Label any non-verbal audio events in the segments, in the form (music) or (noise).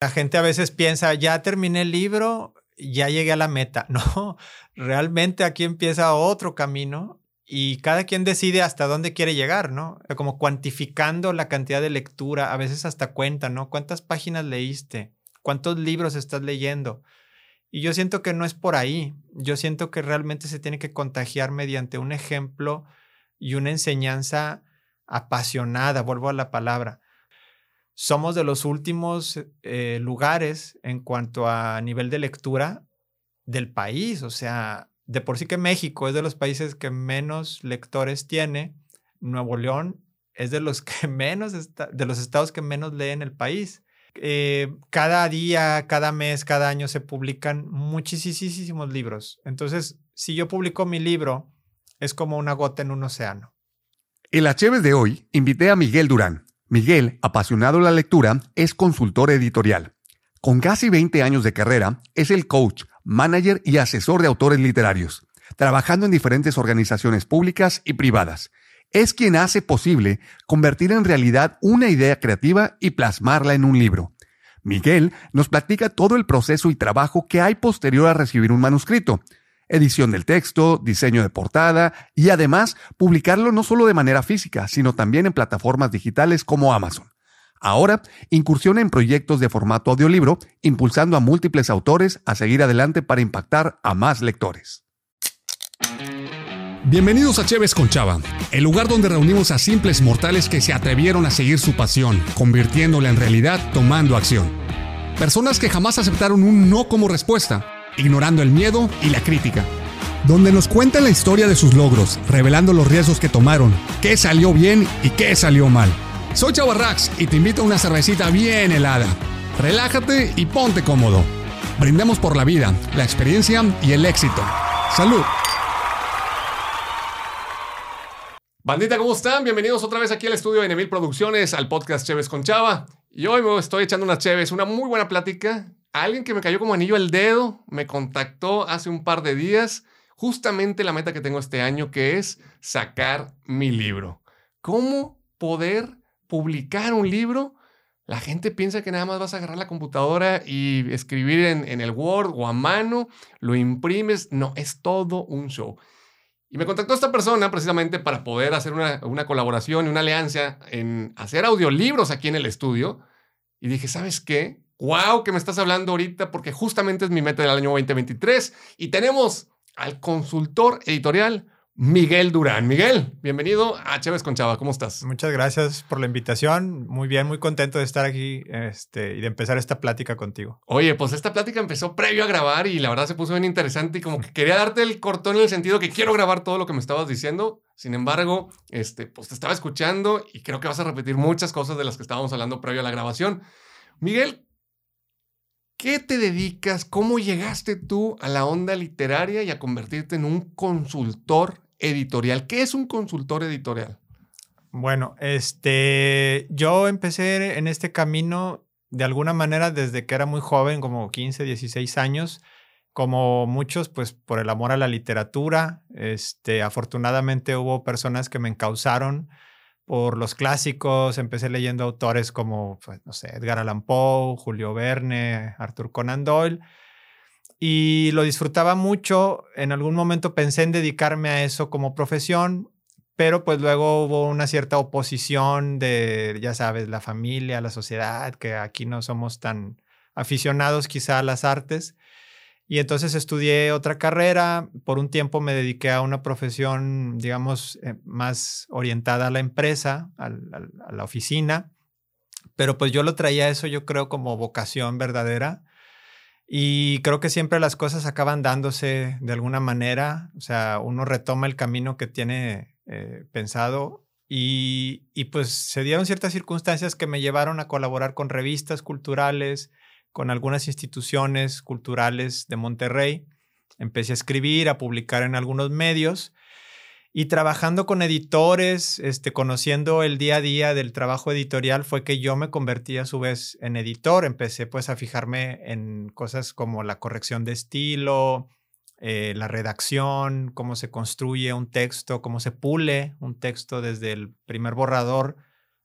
La gente a veces piensa, ya terminé el libro, ya llegué a la meta. (laughs) No, realmente aquí empieza otro camino y cada quien decide hasta dónde quiere llegar, ¿no? Como cuantificando la cantidad de lectura, a veces hasta cuenta, ¿no? ¿Cuántas páginas leíste? ¿Cuántos libros estás leyendo? Y yo siento que no es por ahí. Yo siento que realmente se tiene que contagiar mediante un ejemplo y una enseñanza apasionada, vuelvo a la palabra. Somos de los últimos eh, lugares en cuanto a nivel de lectura del país. O sea, de por sí que México es de los países que menos lectores tiene. Nuevo León es de los (laughs) que menos, de los estados que menos leen el país. Eh, cada día, cada mes, cada año se publican muchísimos libros. Entonces, si yo publico mi libro, es como una gota en un océano. En la Cheves de hoy, invité a Miguel Durán. Miguel, apasionado de la lectura, es consultor editorial. Con casi 20 años de carrera, es el coach, manager y asesor de autores literarios, trabajando en diferentes organizaciones públicas y privadas es quien hace posible convertir en realidad una idea creativa y plasmarla en un libro. Miguel nos platica todo el proceso y trabajo que hay posterior a recibir un manuscrito, edición del texto, diseño de portada y además publicarlo no solo de manera física, sino también en plataformas digitales como Amazon. Ahora incursiona en proyectos de formato audiolibro, impulsando a múltiples autores a seguir adelante para impactar a más lectores. Bienvenidos a Cheves con Chava, el lugar donde reunimos a simples mortales que se atrevieron a seguir su pasión, convirtiéndola en realidad tomando acción. Personas que jamás aceptaron un no como respuesta, ignorando el miedo y la crítica. Donde nos cuentan la historia de sus logros, revelando los riesgos que tomaron, qué salió bien y qué salió mal. Soy Chava Rax y te invito a una cervecita bien helada. Relájate y ponte cómodo. Brindemos por la vida, la experiencia y el éxito. ¡Salud! Bandita, ¿cómo están? Bienvenidos otra vez aquí al estudio de Nemil Producciones, al podcast Cheves con Chava. Y hoy me estoy echando unas Cheves, una muy buena plática. Alguien que me cayó como anillo al dedo me contactó hace un par de días, justamente la meta que tengo este año, que es sacar mi libro. ¿Cómo poder publicar un libro? La gente piensa que nada más vas a agarrar la computadora y escribir en, en el Word o a mano, lo imprimes. No, es todo un show. Y me contactó esta persona precisamente para poder hacer una, una, colaboración y una alianza en hacer audiolibros aquí en el estudio. Y dije, ¿sabes qué? ¡Wow! Que me estás hablando ahorita porque justamente es mi meta del año 2023. Y tenemos al consultor editorial Miguel Durán. Miguel, bienvenido a Chévez con Chava. ¿Cómo estás? Muchas gracias por la invitación. Muy bien, muy contento de estar aquí este, y de empezar esta plática contigo. Oye, pues esta plática empezó previo a grabar y la verdad se puso bien interesante y como que quería darte el cortón en el sentido que quiero grabar todo lo que me estabas diciendo. Sin embargo, este, pues te estaba escuchando y creo que vas a repetir muchas cosas de las que estábamos hablando previo a la grabación. Miguel, ¿Qué te dedicas? ¿Cómo llegaste tú a la onda literaria y a convertirte en un consultor editorial. ¿Qué es un consultor editorial? Bueno, este, yo empecé en este camino de alguna manera desde que era muy joven, como 15, 16 años, como muchos, pues por el amor a la literatura. Este, afortunadamente hubo personas que me encausaron por los clásicos. Empecé leyendo autores como, pues, no sé, Edgar Allan Poe, Julio Verne, Arthur Conan Doyle y lo disfrutaba mucho. En algún momento pensé en dedicarme a eso como profesión, pero pues luego hubo una cierta oposición de, ya sabes, la familia, la sociedad, que aquí no somos tan aficionados quizá a las artes. Y entonces estudié otra carrera, por un tiempo me dediqué a una profesión, digamos, eh, más orientada a la empresa, a la oficina, pero pues yo lo traía eso, yo creo, como vocación verdadera y creo que siempre las cosas acaban dándose de alguna manera, o sea, uno retoma el camino que tiene eh, pensado y, y, pues se dieron ciertas circunstancias que me llevaron a colaborar con revistas culturales, con algunas instituciones culturales de Monterrey. Empecé a escribir, a publicar en algunos medios y trabajando con editores, este, conociendo el día a día del trabajo editorial, fue que yo me convertí a su vez en editor. Empecé pues a fijarme en cosas como la corrección de estilo, eh, la redacción, cómo se construye un texto, cómo se pule un texto desde el primer borrador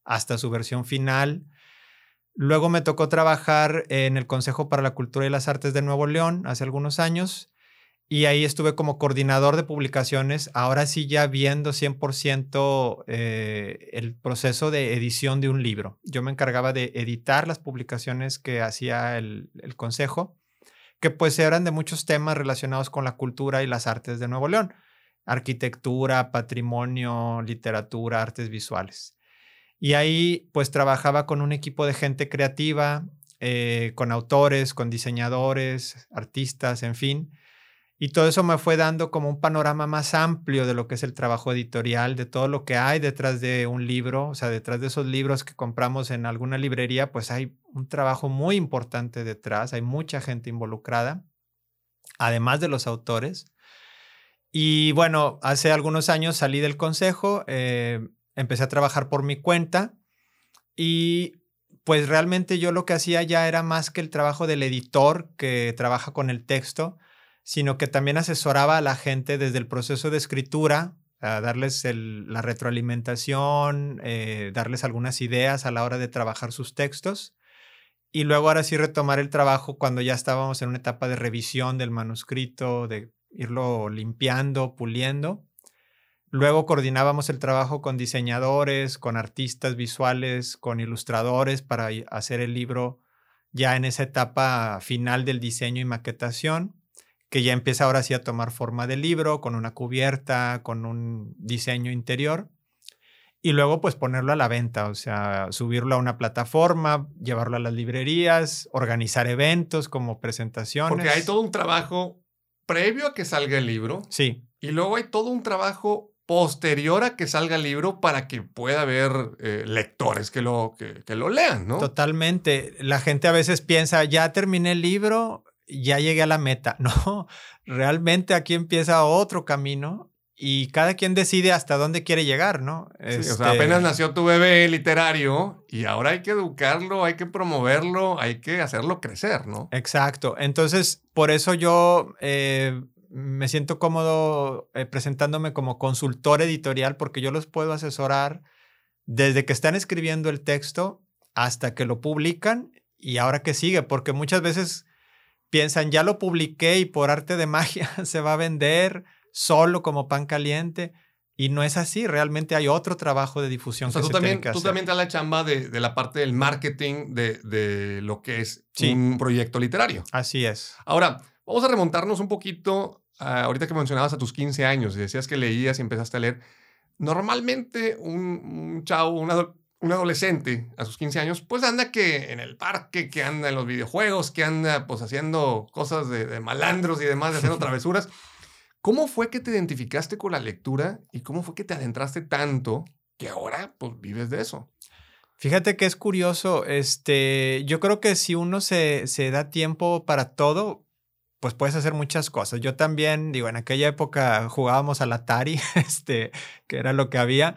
hasta su versión final. Luego me tocó trabajar en el Consejo para la Cultura y las Artes de Nuevo León hace algunos años y ahí estuve como coordinador de publicaciones, ahora sí ya viendo 100% eh, el proceso de edición de un libro. Yo me encargaba de editar las publicaciones que hacía el, el consejo, que pues eran de muchos temas relacionados con la cultura y las artes de Nuevo León, arquitectura, patrimonio, literatura, artes visuales. Y ahí pues trabajaba con un equipo de gente creativa, eh, con autores, con diseñadores, artistas, en fin y todo eso me fue dando como un panorama más amplio de lo que es el trabajo editorial, de todo lo que hay detrás de un libro, o sea, detrás de esos libros que compramos en alguna librería, pues hay un trabajo muy importante detrás, hay mucha gente involucrada, además de los autores. Y bueno, hace algunos años salí del consejo, eh, empecé a trabajar por mi cuenta y pues realmente yo lo que hacía ya era más que el trabajo del editor que trabaja con el texto, sino que también asesoraba a la gente desde el proceso de escritura, a darles la retroalimentación, eh, darles algunas ideas a la hora de trabajar sus textos. Y luego ahora sí retomar el trabajo cuando ya estábamos en una etapa de revisión del manuscrito, de irlo limpiando, puliendo. Luego coordinábamos el trabajo con diseñadores, con artistas visuales, con ilustradores para hacer el libro ya en esa etapa final del diseño y maquetación que ya empieza ahora sí a tomar forma de libro, con una cubierta, con un diseño interior. Y luego pues ponerlo a la venta, o sea, subirlo a una plataforma, llevarlo a las librerías, organizar eventos como presentaciones. Porque hay todo un trabajo previo a que salga el libro. Sí. Y luego hay todo un trabajo posterior a que salga el libro para que pueda haber eh, lectores que lo, que, que, lo lean, ¿no? Totalmente. La gente a veces piensa, ya terminé el libro, ya llegué a la meta. (laughs) No, realmente aquí empieza otro camino y cada quien decide hasta dónde quiere llegar, ¿no? Sí, o sea, apenas este nació tu bebé literario y ahora hay que educarlo, hay que promoverlo, hay que hacerlo crecer, ¿no? Exacto. Entonces, por eso yo eh, me siento cómodo eh, presentándome como consultor editorial porque yo los puedo asesorar desde que están escribiendo el texto hasta que lo publican y ahora que sigue, porque muchas veces piensan, ya lo publiqué y por arte de magia (laughs) se va a vender solo como pan caliente. Y no es así, realmente hay otro trabajo de difusión. que tú, se también, tiene que tú hacer. también te la chamba de, de, la parte del marketing de, de lo que es sí. un proyecto literario. Así es. Ahora, vamos a remontarnos un poquito, a, ahorita que mencionabas a tus 15 años y decías que leías y empezaste a leer. Normalmente un, un chavo, un, un adolescente a sus 15 años, pues anda que en el parque, que anda en los videojuegos, que anda pues haciendo cosas de, de malandros y demás, de haciendo (laughs) travesuras. ¿Cómo fue que te identificaste con la lectura y cómo fue que te adentraste tanto que ahora pues vives de eso? Fíjate que es curioso, este, yo creo que si uno se, se da tiempo para todo, pues puedes hacer muchas cosas. Yo también, digo, en aquella época jugábamos al Atari, (laughs) este, que era lo que había.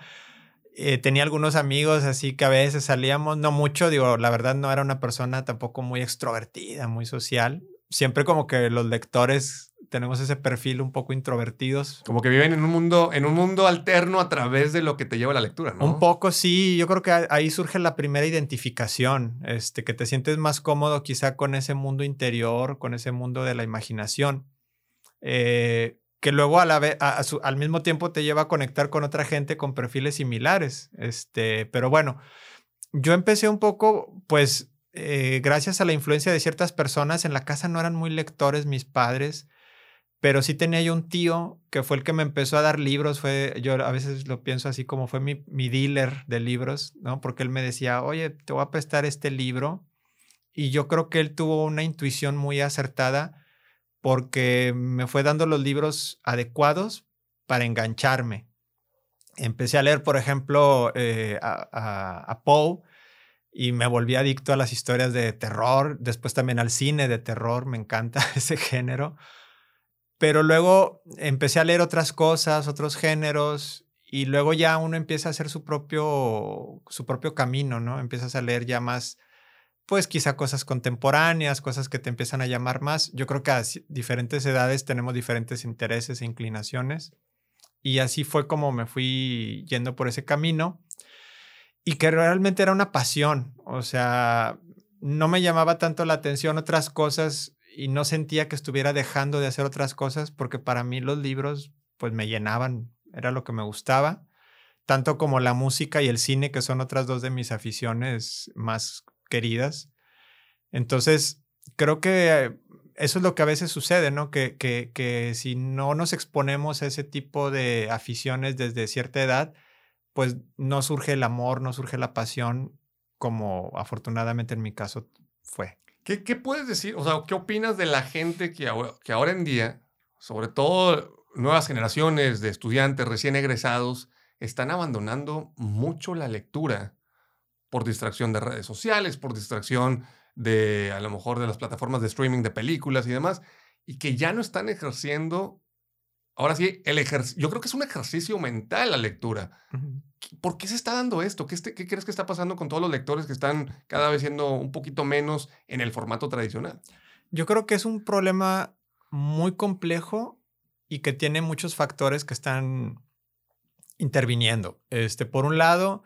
Eh, tenía algunos amigos, así que a veces salíamos, no mucho, digo, la verdad no era una persona tampoco muy extrovertida, muy social. Siempre como que los lectores tenemos ese perfil un poco introvertidos. Como que viven en un mundo, en un mundo alterno a través de lo que te lleva la lectura, ¿no? Un poco sí, yo creo que ahí surge la primera identificación, este, que te sientes más cómodo quizá con ese mundo interior, con ese mundo de la imaginación. Eh, que luego a la vez, a, a su, al mismo tiempo te lleva a conectar con otra gente con perfiles similares. Este, pero bueno, yo empecé un poco, pues, eh, gracias a la influencia de ciertas personas. En la casa no eran muy lectores mis padres, pero sí tenía yo un tío que fue el que me empezó a dar libros. Fue, yo a veces lo pienso así como fue mi, mi dealer de libros, ¿no? Porque él me decía, oye, te voy a prestar este libro. Y yo creo que él tuvo una intuición muy acertada porque me fue dando los libros adecuados para engancharme. Empecé a leer, por ejemplo, eh, a, a, a, Poe y me volví adicto a las historias de terror, después también al cine de terror, me encanta (laughs) ese género. Pero luego empecé a leer otras cosas, otros géneros, y luego ya uno empieza a hacer su propio, su propio camino, ¿no? Empiezas a leer ya más pues quizá cosas contemporáneas, cosas que te empiezan a llamar más. Yo creo que a diferentes edades tenemos diferentes intereses e inclinaciones. Y así fue como me fui yendo por ese camino y que realmente era una pasión. O sea, no me llamaba tanto la atención otras cosas y no sentía que estuviera dejando de hacer otras cosas porque para mí los libros pues me llenaban, era lo que me gustaba, tanto como la música y el cine, que son otras dos de mis aficiones más queridas. Entonces, creo que eso es lo que a veces sucede, ¿no? Que, que, que si no nos exponemos a ese tipo de aficiones desde cierta edad, pues no surge el amor, no surge la pasión, como afortunadamente en mi caso fue. ¿Qué, puedes decir? O sea, ¿qué opinas de la gente que ahora, en día, sobre todo nuevas generaciones de estudiantes recién egresados, están abandonando mucho la lectura por distracción de redes sociales, por distracción de a lo mejor de las plataformas de streaming de películas y demás, y que ya no están ejerciendo, ahora sí, el ejercicio, yo creo que es un ejercicio mental la lectura. ¿Por qué se está dando esto? ¿Qué, este, ¿Qué crees que está pasando con todos los lectores que están cada vez siendo un poquito menos en el formato tradicional? Yo creo que es un problema muy complejo y que tiene muchos factores que están interviniendo. Este, por un lado,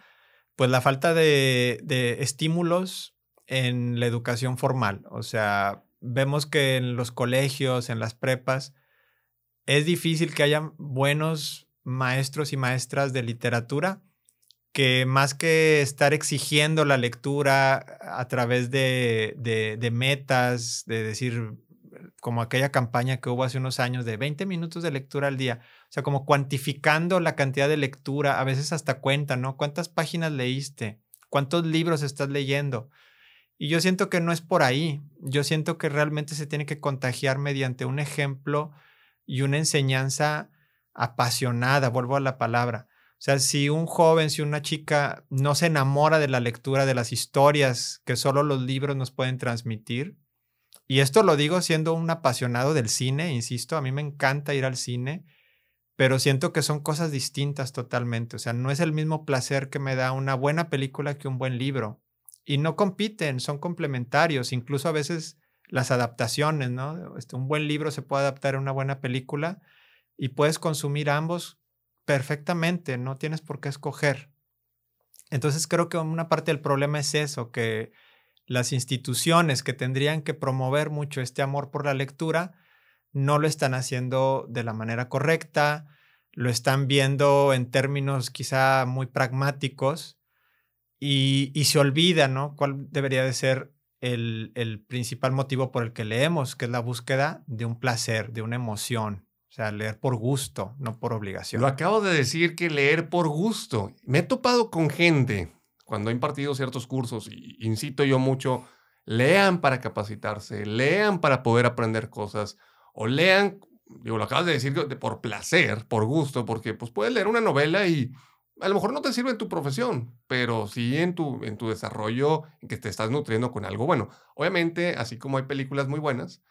pues la falta de, de estímulos en la educación formal. O sea, vemos que en los colegios, en las prepas, es difícil que haya buenos maestros y maestras de literatura que más que estar exigiendo la lectura a través de, de, metas, de decir, como aquella campaña que hubo hace unos años de 20 minutos de lectura al día, o sea, como cuantificando la cantidad de lectura, a veces hasta cuenta, ¿no? ¿Cuántas páginas leíste? ¿Cuántos libros estás leyendo? Y yo siento que no es por ahí. Yo siento que realmente se tiene que contagiar mediante un ejemplo y una enseñanza apasionada, vuelvo a la palabra. O sea, si un joven, si una chica no se enamora de la lectura, de las historias que solo los libros nos pueden transmitir, y esto lo digo siendo un apasionado del cine, insisto, a mí me encanta ir al cine pero siento que son cosas distintas totalmente. O sea, no es el mismo placer que me da una buena película que un buen libro. Y no compiten, son complementarios. Incluso a veces las adaptaciones, ¿no? Este, un buen libro se puede adaptar a una buena película y puedes consumir ambos perfectamente, no tienes por qué escoger. Entonces creo que una parte del problema es eso, que las instituciones que tendrían que promover mucho este amor por la lectura, no lo están haciendo de la manera correcta, lo están viendo en términos quizá muy pragmáticos y, se olvida, ¿no? ¿Cuál debería de ser el, el, principal motivo por el que leemos, que es la búsqueda de un placer, de una emoción? O sea, leer por gusto, no por obligación. Lo acabo de decir que leer por gusto. Me he topado con gente cuando he impartido ciertos cursos, incito yo mucho, lean para capacitarse, lean para poder aprender cosas o lean, digo, lo acabas de decir por placer, por gusto, porque pues puedes leer una novela y a lo mejor no te sirve en tu profesión, pero sí en tu, en tu desarrollo, en que te estás nutriendo con algo bueno. Obviamente, así como hay películas muy buenas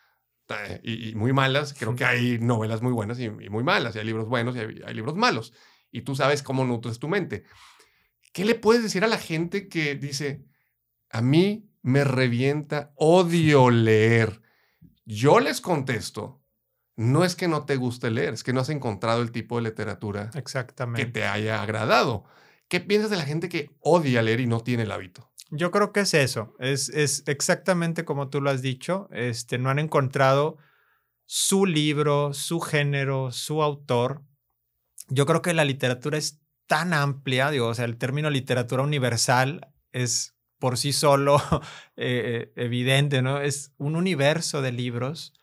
y, muy malas, creo que hay novelas muy buenas y, muy malas, y hay libros buenos y hay, hay libros malos, y tú sabes cómo nutres tu mente. ¿Qué le puedes decir a la gente que dice, a mí me revienta, odio leer? Yo les contesto, no es que no te guste leer, es que no has encontrado el tipo de literatura Exactamente. que te haya agradado. ¿Qué piensas de la gente que odia leer y no tiene el hábito? Yo creo que es eso, es, es exactamente como tú lo has dicho, este, no han encontrado su libro, su género, su autor. Yo creo que la literatura es tan amplia, digo, o sea, el término literatura universal es por sí solo (laughs) eh, evidente, ¿no? Es un universo de libros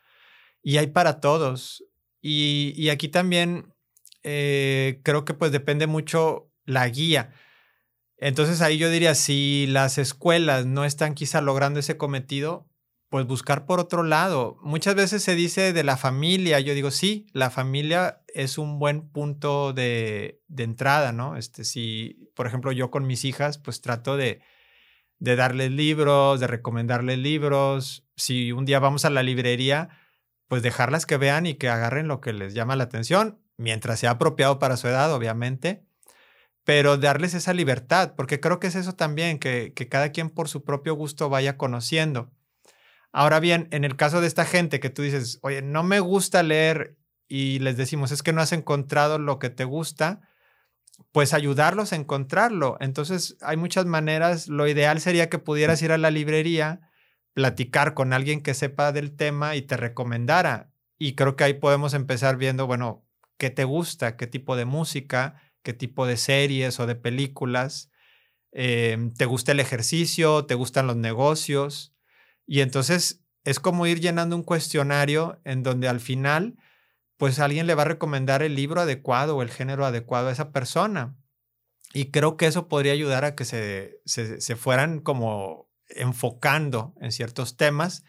y hay para todos. Y, aquí también eh, creo que pues depende mucho la guía. Entonces ahí yo diría, si las escuelas no están quizá logrando ese cometido, pues buscar por otro lado. Muchas veces se dice de la familia, yo digo, sí, la familia es un buen punto de, entrada, ¿no? Este, si, por ejemplo, yo con mis hijas, pues trato de, de darles libros, de recomendarles libros. Si un día vamos a la librería, pues dejarlas que vean y que agarren lo que les llama la atención, mientras sea apropiado para su edad, obviamente, pero darles esa libertad, porque creo que es eso también, que, cada quien por su propio gusto vaya conociendo. Ahora bien, en el caso de esta gente que tú dices, oye, no me gusta leer y les decimos, es que no has encontrado lo que te gusta, pues ayudarlos a encontrarlo. Entonces, hay muchas maneras. Lo ideal sería que pudieras ir a la librería platicar con alguien que sepa del tema y te recomendara. Y creo que ahí podemos empezar viendo, bueno, qué te gusta, qué tipo de música, qué tipo de series o de películas. Em, ¿Te gusta el ejercicio? ¿Te gustan los negocios? Y entonces es como ir llenando un cuestionario en donde al final, pues alguien le va a recomendar el libro adecuado o el género adecuado a esa persona. Y creo que eso podría ayudar a que se, se, se fueran como enfocando en ciertos temas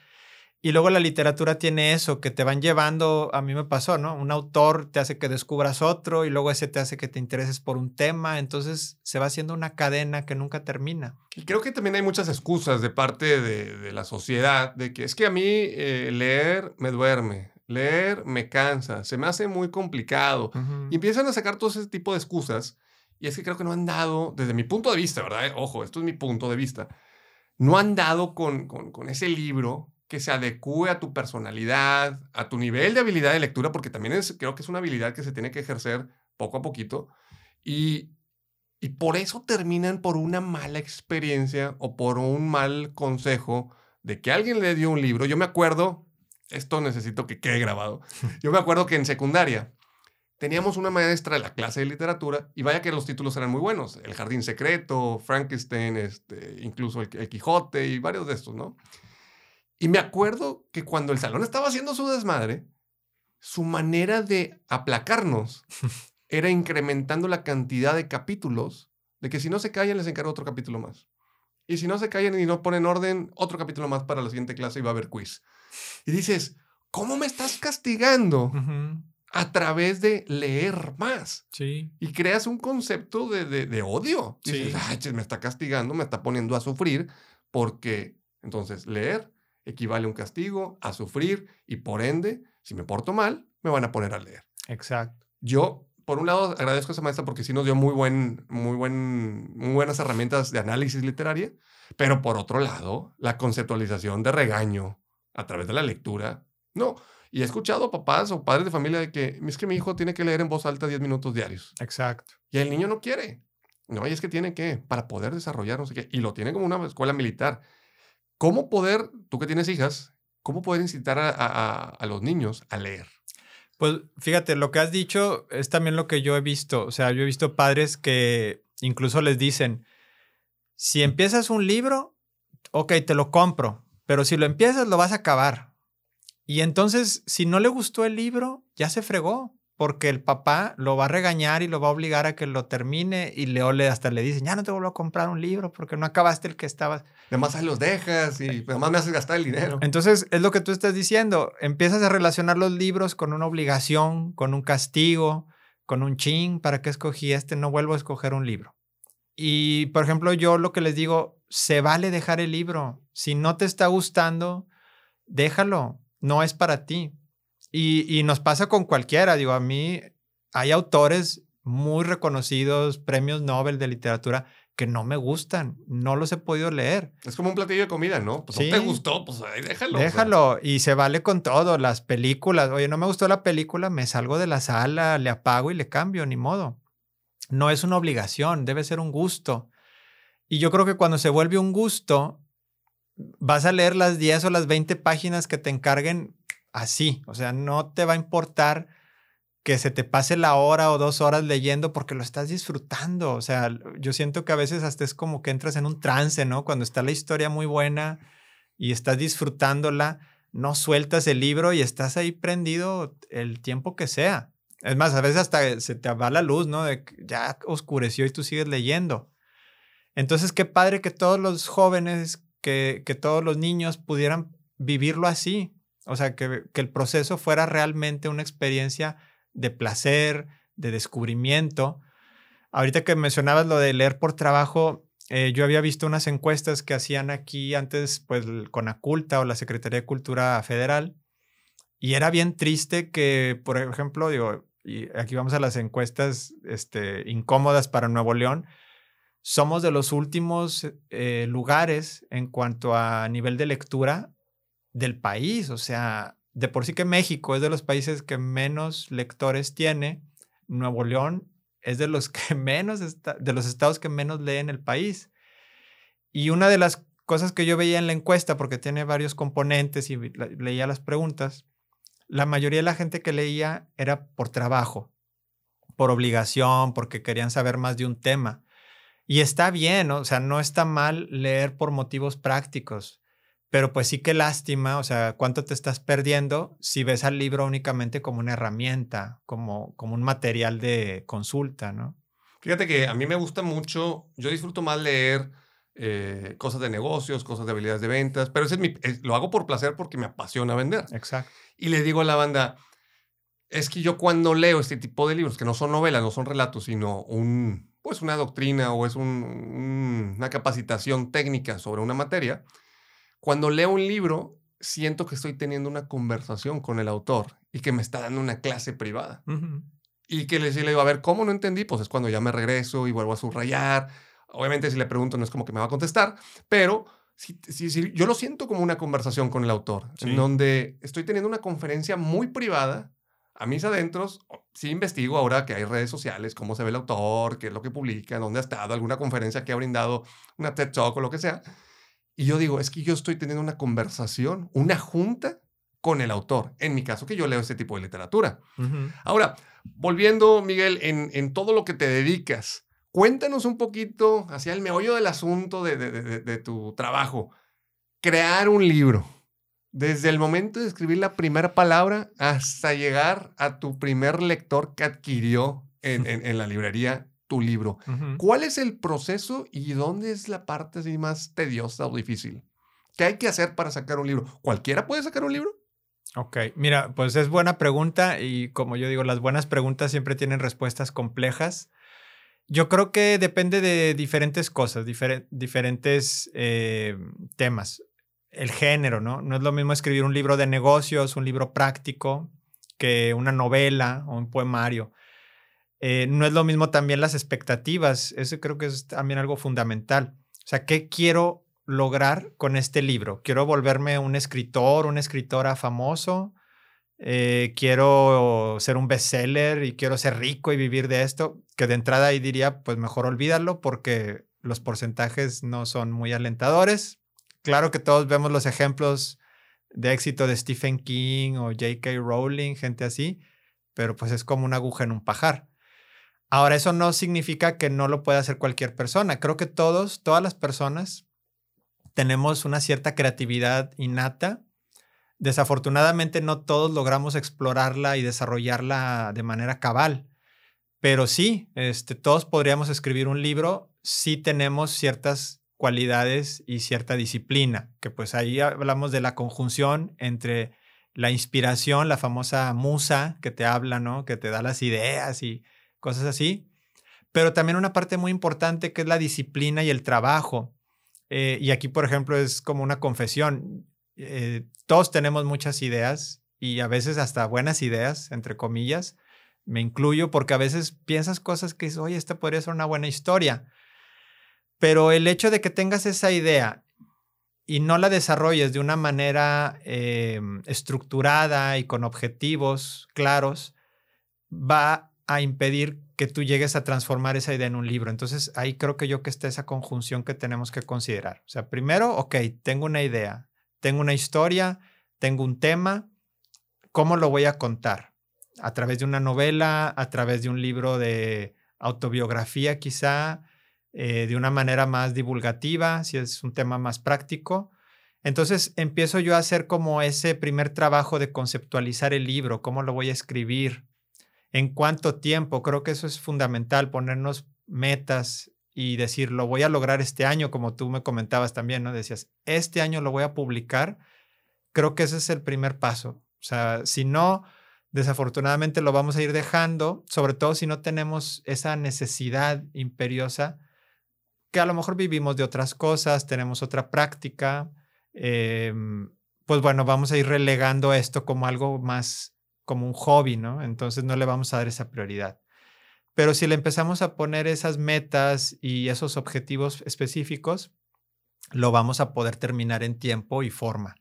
y luego la literatura tiene eso, que te van llevando, a mí me pasó, ¿no? Un autor te hace que descubras otro y luego ese te hace que te intereses por un tema, entonces se va haciendo una cadena que nunca termina. Y creo que también hay muchas excusas de parte de, la sociedad, de que es que a mí eh, leer me duerme, leer me cansa, se me hace muy complicado. Y empiezan a sacar todo ese tipo de excusas. Y es que creo que no han dado, desde mi punto de vista, ¿verdad? Ojo, esto es mi punto de vista, no han dado con, con, con ese libro que se adecue a tu personalidad, a tu nivel de habilidad de lectura, porque también es, creo que es una habilidad que se tiene que ejercer poco a poquito. Y, y por eso terminan por una mala experiencia o por un mal consejo de que alguien le dio un libro. Yo me acuerdo, esto necesito que quede grabado, (laughs) yo me acuerdo que en secundaria teníamos una maestra de la clase de literatura y vaya que los títulos eran muy buenos. El Jardín Secreto, Frankenstein, este, incluso el, el Quijote y varios de estos, ¿no? Y me acuerdo que cuando el salón estaba haciendo su desmadre, su manera de aplacarnos (laughs) era incrementando la cantidad de capítulos, de que si no se callan les encargo otro capítulo más. Y si no se callan y no ponen orden, otro capítulo más para la siguiente clase y va a haber quiz. Y dices, ¿cómo me estás castigando? A través de leer más. Sí. Y creas un concepto de, de, odio. Dices, Ay, me está castigando, me está poniendo a sufrir, porque entonces leer equivale a un castigo, a sufrir y por ende, si me porto mal, me van a poner a leer. Exacto. Yo, por un lado, agradezco a esa maestra porque sí nos dio muy, buen, muy, buen, muy buenas herramientas de análisis literaria, pero por otro lado, la conceptualización de regaño a través de la lectura, no. Y he escuchado papás o padres de familia de que es que mi hijo tiene que leer en voz alta 10 minutos diarios. Exacto. Y el niño no quiere. No, y es que tiene que, para poder desarrollar, no sé qué. Y lo tiene como una escuela militar. ¿Cómo poder, tú que tienes hijas, cómo poder incitar a, los niños a leer? Pues fíjate, lo que has dicho es también lo que yo he visto. O sea, yo he visto padres que incluso les dicen, si empiezas un libro, ok, te lo compro, pero si lo empiezas lo vas a acabar. Y entonces, si no le gustó el libro, ya se fregó porque el papá lo va a regañar y lo va a obligar a que lo termine y Leo hasta le dice, ya no te vuelvo a comprar un libro porque no acabaste el que estabas. Además ahí los dejas y además me haces gastar el dinero. Entonces es lo que tú estás diciendo, empiezas a relacionar los libros con una obligación, con un castigo, con un ching, ¿para qué escogí este? No vuelvo a escoger un libro. Y por ejemplo, yo lo que les digo, se vale dejar el libro. Si no te está gustando, déjalo, no es para ti y, nos pasa con cualquiera, digo, a mí hay autores muy reconocidos, premios Nobel de literatura, que no me gustan, no los he podido leer. Es como un platillo de comida, ¿no? Pues no te gustó, pues ahí déjalo. Déjalo, y se vale con todo, las películas. Oye, no me gustó la película, me salgo de la sala, le apago y le cambio, ni modo. No es una obligación, debe ser un gusto. Y yo creo que cuando se vuelve un gusto, vas a leer las 10 o las 20 páginas que te encarguen así. O sea, no te va a importar que se te pase la hora o dos horas leyendo porque lo estás disfrutando. O sea, yo siento que a veces hasta es como que entras en un trance, ¿no? Cuando está la historia muy buena y estás disfrutándola, no sueltas el libro y estás ahí prendido el tiempo que sea. Es más, a veces hasta se te va la luz, ¿no? Ya oscureció y tú sigues leyendo. Entonces, qué padre que todos los jóvenes, que, que todos los niños pudieran vivirlo así, o sea, que, el proceso fuera realmente una experiencia de placer, de descubrimiento. Ahorita que mencionabas lo de leer por trabajo, eh, yo había visto unas encuestas que hacían aquí antes, pues con Aculta o la Secretaría de Cultura Federal, y era bien triste que, por ejemplo, digo, aquí vamos a las encuestas este, incómodas para Nuevo León, somos de los últimos eh, lugares en cuanto a nivel de lectura del país. O sea, de por sí que México es de los países que menos lectores tiene. Nuevo León es de los (laughs) que menos, de los estados que menos leen el país. Y una de las cosas que yo veía en la encuesta, porque tiene varios componentes y leía las preguntas, la mayoría de la gente que leía era por trabajo, por obligación, porque querían saber más de un tema. Y está bien, o sea, no está mal leer por motivos prácticos, pero pues sí que lástima, o sea, cuánto te estás perdiendo si ves al libro únicamente como una herramienta, como, como un material de consulta, ¿no? Fíjate que a mí me gusta mucho, yo disfruto más leer eh, cosas de negocios, cosas de habilidades de ventas, pero ese es mi, lo hago por placer porque me apasiona vender. Exacto. Y le digo a la banda, es que yo cuando leo este tipo de libros, que no son novelas, no son relatos, sino un, pues una doctrina o es una capacitación técnica sobre una materia, cuando leo un libro, siento que estoy teniendo una conversación con el autor y que me está dando una clase privada. Y que le, le digo, a ver, ¿cómo no entendí? Pues es cuando ya me regreso y vuelvo a subrayar Obviamente si le pregunto no es como que me va a contestar, pero sí, sí, yo lo siento como una conversación con el autor, en donde estoy teniendo una conferencia muy privada, a mis adentros, sí investigo ahora que hay redes sociales, cómo se ve el autor, qué es lo que publica, dónde ha estado, alguna conferencia que ha brindado, una TED Talk o lo que sea. Y yo digo, es que yo estoy teniendo una conversación, una junta con el autor, en mi caso que yo leo este tipo de literatura. Ahora, volviendo, Miguel, en, en todo lo que te dedicas, Cuéntanos un poquito hacia el meollo del asunto de, tu trabajo. Crear un libro. Desde el momento de escribir la primera palabra hasta llegar a tu primer lector que adquirió en, la librería tu libro. ¿Cuál es el proceso y dónde es la parte así más tediosa o difícil? ¿Qué hay que hacer para sacar un libro? ¿Cualquiera puede sacar un libro? Ok, mira, pues es buena pregunta y como yo digo, las buenas preguntas siempre tienen respuestas complejas. Yo creo que depende de diferentes cosas, diferentes eh, temas. El género, ¿no? No es lo mismo escribir un libro de negocios, un libro práctico, que una novela o un poemario. Eh, no es lo mismo también las expectativas. Eso creo que es también algo fundamental. O sea, ¿qué quiero lograr con este libro? ¿Quiero volverme un escritor, una escritora famoso? Eh, quiero ser un bestseller y quiero ser rico y vivir de esto, que de entrada ahí diría, pues mejor olvídalo porque los porcentajes no son muy alentadores. Claro que todos vemos los ejemplos de éxito de Stephen King o J.K. Rowling, gente así, pero pues es como una aguja en un pajar. Ahora, eso no significa que no lo pueda hacer cualquier persona. Creo que todos, todas las personas, tenemos una cierta creatividad innata Desafortunadamente no todos logramos explorarla y desarrollarla de manera cabal, pero sí, este, todos podríamos escribir un libro si tenemos ciertas cualidades y cierta disciplina, que pues ahí hablamos de la conjunción entre la inspiración, la famosa musa que te habla, ¿no? Que te da las ideas y cosas así, pero también una parte muy importante que es la disciplina y el trabajo. Eh, y aquí, por ejemplo, es como una confesión. Eh, todos tenemos muchas ideas y a veces hasta buenas ideas, entre comillas. Me incluyo porque a veces piensas cosas que oye, esta podría ser una buena historia. Pero el hecho de que tengas esa idea y no la desarrolles de una manera em, estructurada y con objetivos claros, va a impedir que tú llegues a transformar esa idea en un libro. Entonces ahí creo que yo que está esa conjunción que tenemos que considerar. O sea, primero, ok, tengo una idea, tengo una historia, tengo un tema, ¿cómo lo voy a contar? A través de una novela, a través de un libro de autobiografía quizá, eh, de una manera más divulgativa, si es un tema más práctico. Entonces empiezo yo a hacer como ese primer trabajo de conceptualizar el libro, cómo lo voy a escribir, en cuánto tiempo. Creo que eso es fundamental, ponernos metas y decir, lo voy a lograr este año, como tú me comentabas también, ¿no? Decías, este año lo voy a publicar. Creo que ese es el primer paso. O sea, si no, desafortunadamente lo vamos a ir dejando, sobre todo si no tenemos esa necesidad imperiosa, que a lo mejor vivimos de otras cosas, tenemos otra práctica, em, pues bueno, vamos a ir relegando esto como algo más, como un hobby, ¿no? Entonces no le vamos a dar esa prioridad. Pero si le empezamos a poner esas metas y esos objetivos específicos, lo vamos a poder terminar en tiempo y forma.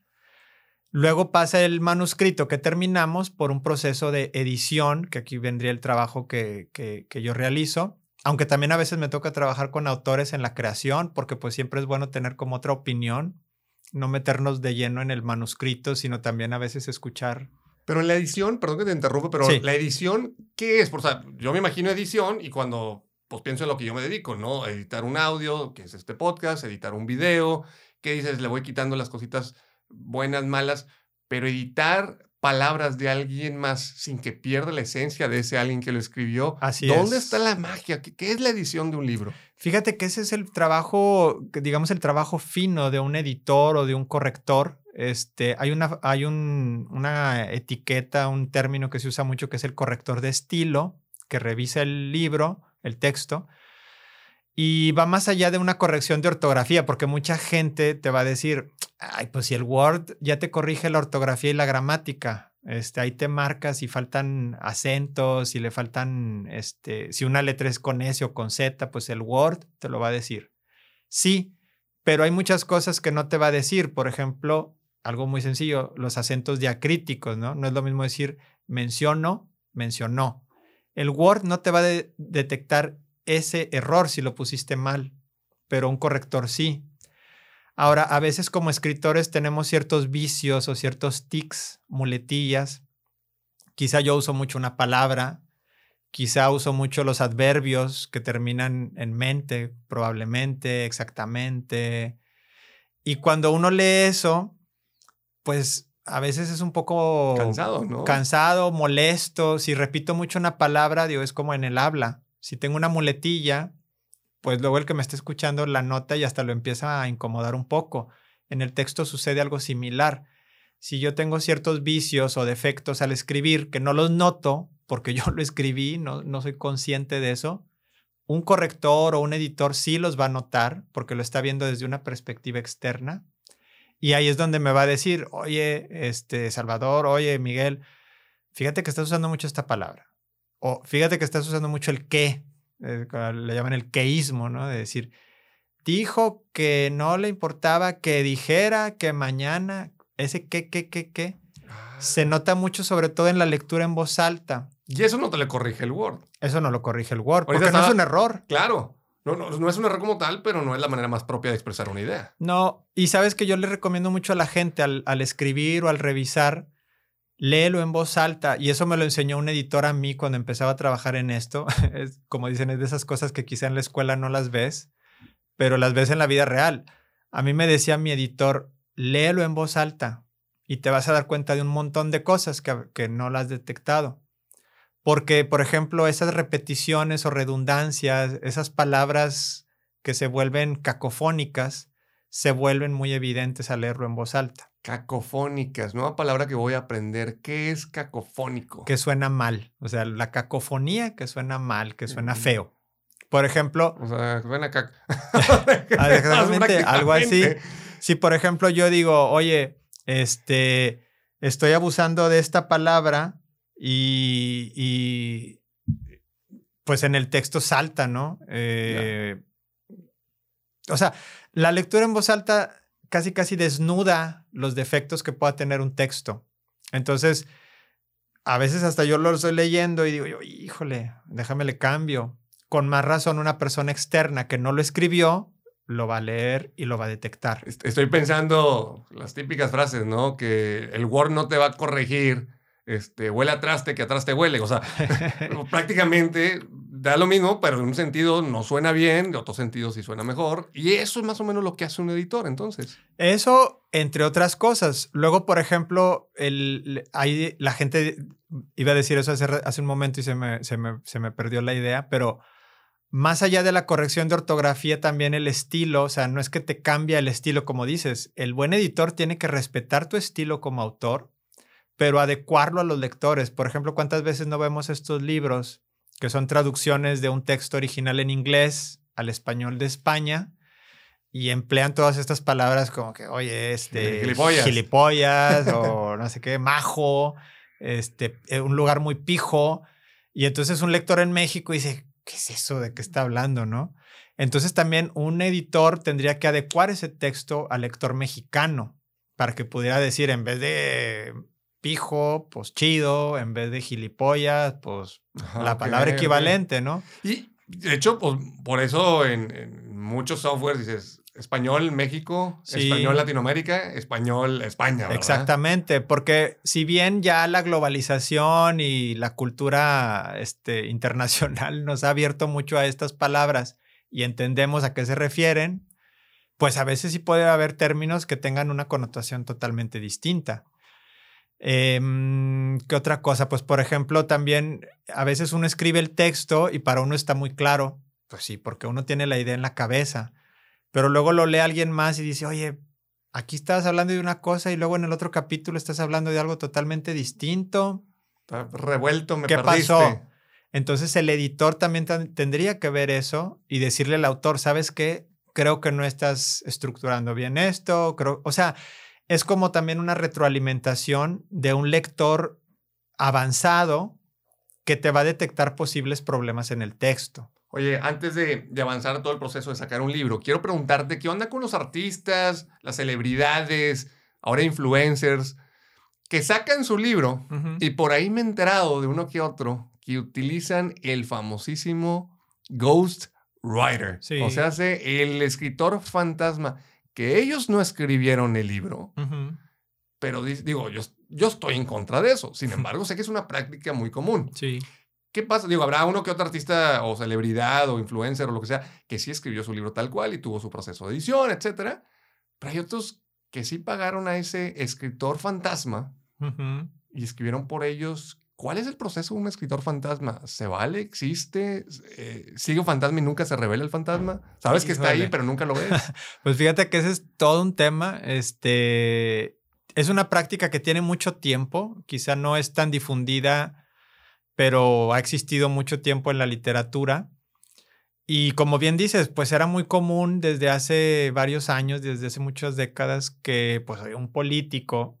Luego pasa el manuscrito que terminamos por un proceso de edición, que aquí vendría el trabajo que, yo realizo, Aunque también a veces me toca trabajar con autores en la creación, porque pues siempre es bueno tener como otra opinión, no meternos de lleno en el manuscrito, sino también a veces escuchar. Pero en la edición, perdón que te interrumpa, pero Sí. la edición, ¿qué es? O sea, yo me imagino edición y cuando pues pienso en lo que yo me dedico, ¿no? Editar un audio, que es este podcast, editar un video, ¿qué dices? Le voy quitando las cositas buenas, malas, pero editar palabras de alguien más sin que pierda la esencia de ese alguien que lo escribió. Así ¿Dónde es. está la magia? ¿Qué, qué es la edición de un libro? Fíjate que ese es el trabajo, digamos, el trabajo fino de un editor o de un corrector. Este, hay una, hay un- una etiqueta, un término que se usa mucho que es el corrector de estilo, que revisa el libro, el texto, y va más allá de una corrección de ortografía, porque mucha gente te va a decir, ay, pues si el Word ya te corrige la ortografía y la gramática, este, ahí te marcas si faltan acentos, si le faltan, este, si una letra es con S o con Z, pues el Word te lo va a decir. Sí, pero hay muchas cosas que no te va a decir. Por ejemplo, algo muy sencillo, los acentos diacríticos, ¿no? No es lo mismo decir menciono, mencionó. El Word no te va a de- detectar ese error si lo pusiste mal, pero un corrector sí. Ahora, a veces como escritores tenemos ciertos vicios o ciertos tics, muletillas. Quizá yo uso mucho una palabra, quizá uso mucho los adverbios que terminan en mente, probablemente, exactamente. Y cuando uno lee eso, pues a veces es un poco Cansado, ¿no? cansado, molesto. Si repito mucho una palabra, digo, es como en el habla. Si tengo una muletilla, pues luego el que me está escuchando la nota y hasta lo empieza a incomodar un poco. En el texto sucede algo similar. Si yo tengo ciertos vicios o defectos al escribir que no los noto porque (laughs) yo lo escribí, no, no soy consciente de eso, un corrector o un editor sí los va a notar porque lo está viendo desde una perspectiva externa. Y ahí es donde me va a decir, oye, este, Salvador, oye, Miguel, fíjate que estás usando mucho esta palabra. O fíjate que estás usando mucho el qué, eh, le llaman el queísmo, ¿no? De decir, dijo que no le importaba que dijera que mañana, ese qué, qué, qué, qué, se nota mucho sobre todo en la lectura en voz alta. Y eso no te le corrige el Word. Eso no lo corrige el Word, Ahorita porque no es un error. Claro. No, no, es un error como tal, pero no es la manera más propia de expresar una idea. No, y sabes que yo le recomiendo mucho a la gente al, al escribir o al revisar, léelo en voz alta. Y eso me lo enseñó un editor a mí cuando empezaba a trabajar en esto. (laughs) Es, como dicen, es de esas cosas que quizá en la escuela no las ves, pero las ves en la vida real. A mí me decía mi editor, léelo en voz alta y te vas a dar cuenta de un montón de cosas que, que no las has detectado. Porque, por ejemplo, esas repeticiones o redundancias, esas palabras que se vuelven cacofónicas, se vuelven muy evidentes al leerlo en voz alta, Cacofónicas, nueva palabra que voy a aprender. ¿Qué es cacofónico? que suena mal. O sea, la cacofonía que suena mal, que suena feo. Por ejemplo, O sea, suena caca. (laughs) Ah, exactamente, algo así. Si por ejemplo yo digo, oye, este, estoy abusando de esta palabra y, y, pues en el texto salta, ¿no? Eh, O sea, la lectura en voz alta casi casi desnuda los defectos que pueda tener un texto. Entonces, a veces hasta yo lo estoy leyendo y digo, yo, híjole, déjame le cambio. Con más razón, una persona externa que no lo escribió, lo va a leer y lo va a detectar. Est- Estoy pensando las típicas frases, ¿no? Que el Word no te va a corregir. Este, huele a traste que atrás te huele. O sea, (laughs) (laughs) prácticamente da lo mismo, pero en un sentido no suena bien, de otro sentido sí suena mejor. Y eso es más o menos lo que hace un editor, entonces. Eso, entre otras cosas. Luego, por ejemplo, el, hay, la gente iba a decir eso hace, hace un momento y se me, se, me, se me perdió la idea, pero más allá de la corrección de ortografía, también el estilo, o sea, no es que te cambia el estilo, como dices, el buen editor tiene que respetar tu estilo como autor, pero adecuarlo a los lectores. Por ejemplo, ¿cuántas veces no vemos estos libros que son traducciones de un texto original en inglés al español de España? y emplean todas estas palabras como que, oye, este, Gilipollas. gilipollas (laughs) o no sé qué, majo, este, eh, un lugar muy pijo. Y entonces un lector en México dice, ¿qué es eso? ¿De qué está hablando? ¿No? Entonces también un editor tendría que adecuar ese texto al lector mexicano para que pudiera decir, en vez de pijo, pues chido, en vez de gilipollas, pues Ajá, la palabra equivalente, ¿no? Y De hecho, pues, por eso en, en muchos softwares dices español México, Sí. español Latinoamérica, español España. ¿verdad? Exactamente, porque si bien ya la globalización y la cultura este, (laughs) internacional nos ha abierto mucho a estas palabras y entendemos a qué se refieren, pues a veces sí puede haber términos que tengan una connotación totalmente distinta. Em, ¿Qué otra cosa? Pues por ejemplo, también a veces uno escribe el texto y para uno está muy claro, pues sí, porque uno tiene la idea en la cabeza, pero luego lo lee alguien más y dice, oye, aquí estabas hablando de una cosa y luego en el otro capítulo estás hablando de algo totalmente distinto. Está revuelto, me ¿Qué perdiste. pasó? Entonces el editor también tendría que ver eso y decirle al autor, ¿sabes qué? Creo que no estás estructurando bien esto. Creo, o sea, es como también una retroalimentación de un lector avanzado que te va a detectar posibles problemas en el texto. Oye, antes de, de avanzar todo el proceso de sacar un libro, quiero preguntarte qué onda con los artistas, las celebridades, ahora influencers, que sacan su libro y por ahí me he enterado de uno que otro que utilizan el famosísimo Ghost Writer. Sí. O sea, hace el escritor fantasma, que ellos no escribieron el libro, pero di- digo, yo, yo estoy en contra de eso. Sin embargo, sé que es una práctica muy común. Sí. ¿Qué pasa? Digo, habrá uno que otro artista o celebridad o influencer o lo que sea que sí escribió su libro tal cual y tuvo su proceso de edición, etcétera. Pero hay otros que sí pagaron a ese escritor fantasma y escribieron por ellos. ¿Cuál es el proceso de un escritor fantasma? ¿Se vale? ¿Existe? Eh, ¿Sigue un fantasma y nunca se revela el fantasma? Sabes que está ahí, pero nunca lo ves. (laughs) Pues fíjate que ese es todo un tema. Este es una práctica que tiene mucho tiempo, quizá no es tan difundida, pero ha existido mucho tiempo en la literatura. Y como bien dices, pues era muy común desde hace varios años, desde hace muchas décadas, que pues había un político,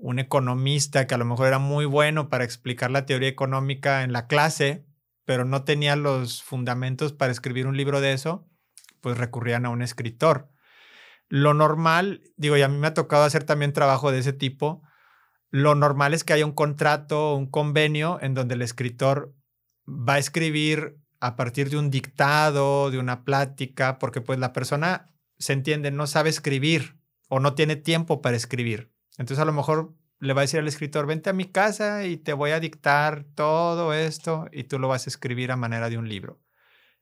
un economista que a lo mejor era muy bueno para explicar la teoría económica en la clase, pero no tenía los fundamentos para escribir un libro de eso, pues recurrían a un escritor. Lo normal, digo, y a mí me ha tocado hacer también trabajo de ese tipo, lo normal es que haya un contrato, un convenio en donde el escritor va a escribir a partir de un dictado, de una plática, porque pues la persona se entiende, no sabe escribir o no tiene tiempo para escribir. Entonces a lo mejor le va a decir al escritor, vente a mi casa y te voy a dictar todo esto y tú lo vas a escribir a manera de un libro.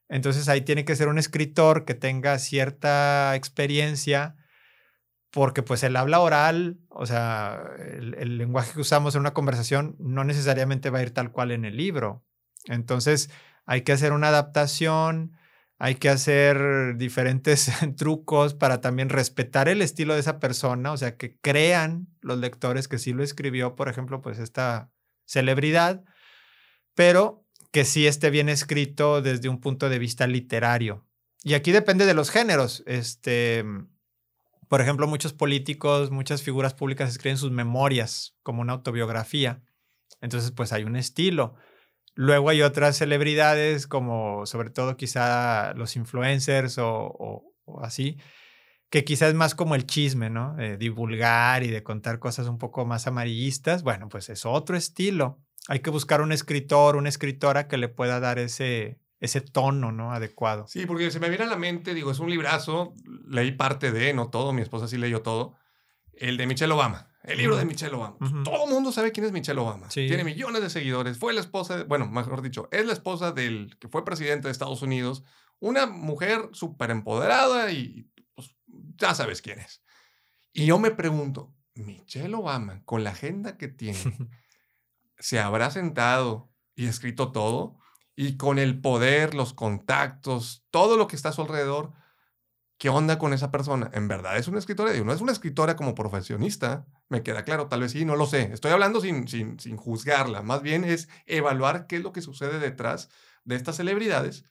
Entonces ahí tiene que ser un escritor que tenga cierta experiencia porque pues el habla oral, o sea, el, el lenguaje que usamos en una conversación no necesariamente va a ir tal cual en el libro. Entonces hay que hacer una adaptación, hay que hacer diferentes (laughs) trucos para también respetar el estilo de esa persona, o sea, que crean los lectores que sí lo escribió, por ejemplo, pues esta celebridad, pero que sí esté bien escrito desde un punto de vista literario. Y aquí depende de los géneros. Este, por ejemplo, muchos políticos, muchas figuras públicas escriben sus memorias como una autobiografía. Entonces, pues hay un estilo. Luego hay otras celebridades, como sobre todo quizá los influencers o, así, que quizás es más como el chisme, ¿no? De divulgar y de contar cosas un poco más amarillistas. Bueno, pues es otro estilo. Hay que buscar un escritor, una escritora que le pueda dar ese, ese tono, ¿no? Adecuado. Sí, porque se me viene a la mente, digo, es un librazo, leí parte de, no todo, mi esposa sí leyó todo, el de Michelle Obama, el libro de. Michelle Obama. Ujú. Todo el mundo sabe quién es Michelle Obama. Sí. Tiene millones de seguidores, fue la esposa, de- bueno, mejor dicho, es la esposa del que fue presidente de Estados Unidos, una mujer súper empoderada y pues, ya sabes quién es. Y yo me pregunto, Michelle Obama, con la agenda que tiene, (laughs) se habrá sentado y escrito todo y con el poder, los contactos, todo lo que está a su alrededor, ¿qué onda con esa persona? ¿En verdad es una escritora? Digo, no es una escritora como profesionista, me queda claro, tal vez sí, no lo sé. Estoy hablando sin, sin, sin juzgarla, más bien es evaluar qué es lo que sucede detrás de estas celebridades,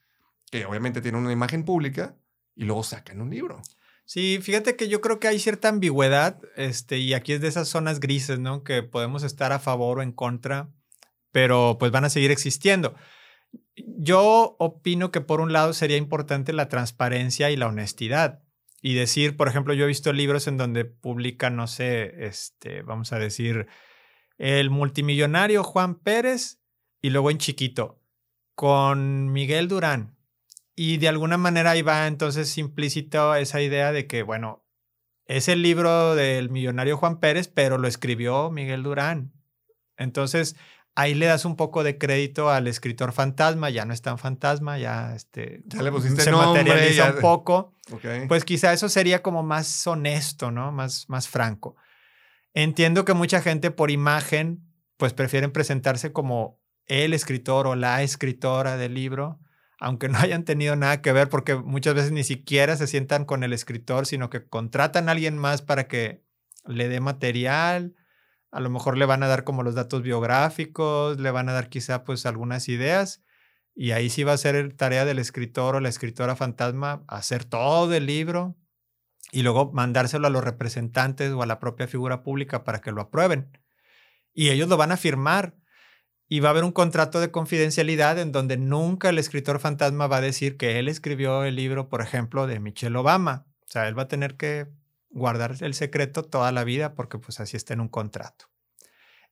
que obviamente tienen una imagen pública y luego sacan un libro. Sí, fíjate que yo creo que hay cierta ambigüedad, este, y aquí es de esas zonas grises, ¿no? Que podemos estar a favor o en contra, pero pues van a seguir existiendo. Yo opino que por un lado sería importante la transparencia y la honestidad. Y decir, por ejemplo, yo he visto libros en donde publican, no sé, este, vamos a decir, el multimillonario Juan Pérez y luego en chiquito, con Miguel Durán. Y de alguna manera ahí va entonces implícito esa idea de que, bueno, es el libro del millonario Juan Pérez, pero lo escribió Miguel Durán. Entonces, ahí le das un poco de crédito al escritor fantasma, ya no es tan fantasma, ya, este, ya le pusiste se nombre, materializa ya- un poco. Ok. Pues quizá eso sería como más honesto, ¿no? Más, más franco. Entiendo que mucha gente por imagen, pues prefieren presentarse como el escritor o la escritora del libro, aunque no hayan tenido nada que ver, porque muchas veces ni siquiera se sientan con el escritor, sino que contratan a alguien más para que le dé material. A lo mejor le van a dar como los datos biográficos, le van a dar quizá pues algunas ideas. Y ahí sí va a ser tarea del escritor o la escritora fantasma hacer todo el libro y luego mandárselo a los representantes o a la propia figura pública para que lo aprueben. Y ellos lo van a firmar. Y va a haber un contrato de confidencialidad en donde nunca el escritor fantasma va a decir que él escribió el libro, por ejemplo, de Michelle Obama. O sea, él va a tener que guardar el secreto toda la vida porque pues así está en un contrato.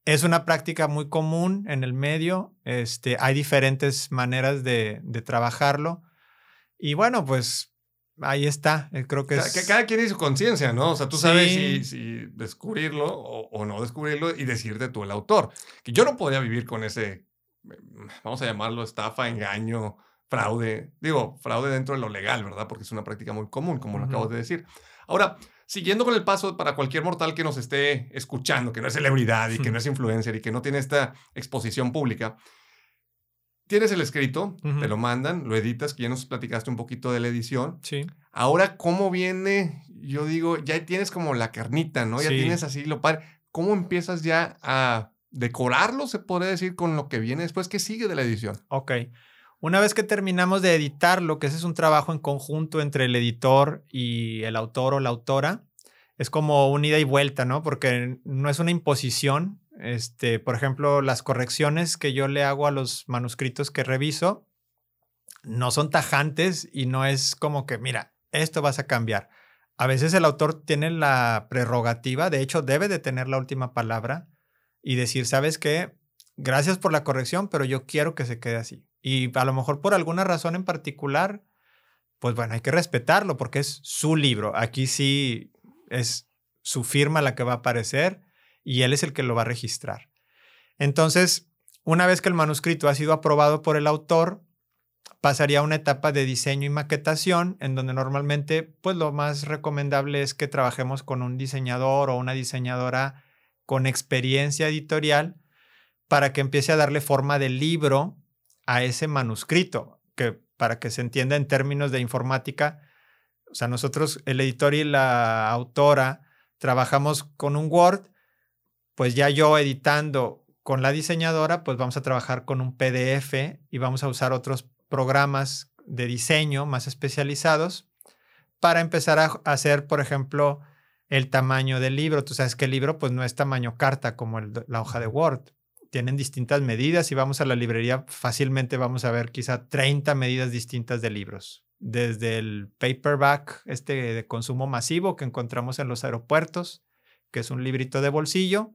Es una práctica muy común en el medio. Este, hay diferentes maneras de, de trabajarlo. Y bueno, pues ahí está. Eh, Creo que es... que Cada quien tiene su conciencia, ¿no? O sea, tú sabes Sí. si, si descubrirlo o, o no descubrirlo y decirte tú el autor. Que yo no podría vivir con ese, mm, vamos a llamarlo estafa, engaño, fraude. Digo, fraude dentro de lo legal, ¿verdad? Porque es una práctica muy común, como lo acabo de decir. Ahora, siguiendo con el paso para cualquier mortal que nos esté escuchando, que no es celebridad y que no es influencer y que no tiene esta exposición pública, tienes el escrito, te lo mandan, lo editas, que ya nos platicaste un poquito de la edición. Sí. Ahora, ¿cómo viene? Yo digo, ya tienes como la carnita, ¿no? Ya Sí. tienes así lo padre. ¿Cómo empiezas ya a decorarlo, se podría decir, con lo que viene después? ¿Qué sigue de la edición? Ok. Una vez que terminamos de editarlo, que ese es un trabajo en conjunto entre el editor y el autor o la autora, es como un ida y vuelta, ¿no? Porque no es una imposición. Este, por ejemplo, las correcciones que yo le hago a los manuscritos que reviso no son tajantes y no es como que, mira, esto vas a cambiar. A veces el autor tiene la prerrogativa, de hecho debe de tener la última palabra y decir, ¿sabes qué? Gracias por la corrección, pero yo quiero que se quede así. Y a lo mejor por alguna razón en particular, pues bueno, hay que respetarlo porque es su libro. Aquí sí es su firma la que va a aparecer y él es el que lo va a registrar. Entonces, una vez que el manuscrito ha sido aprobado por el autor, pasaría a una etapa de diseño y maquetación, en donde normalmente, pues lo más recomendable es que trabajemos con un diseñador o una diseñadora con experiencia editorial para que empiece a darle forma de libro a ese manuscrito, que para que se entienda en términos de informática, o sea, nosotros, el editor y la autora, trabajamos con un Word, pues ya yo editando con la diseñadora, pues vamos a trabajar con un PDF y vamos a usar otros programas de diseño más especializados para empezar a hacer, por ejemplo, el tamaño del libro. Tú sabes que el libro pues no es tamaño carta como el- la hoja de Word. Tienen distintas medidas y vamos a la librería, fácilmente vamos a ver quizá 30 medidas distintas de libros. Desde el paperback, este de consumo masivo que encontramos en los aeropuertos, que es un librito de bolsillo,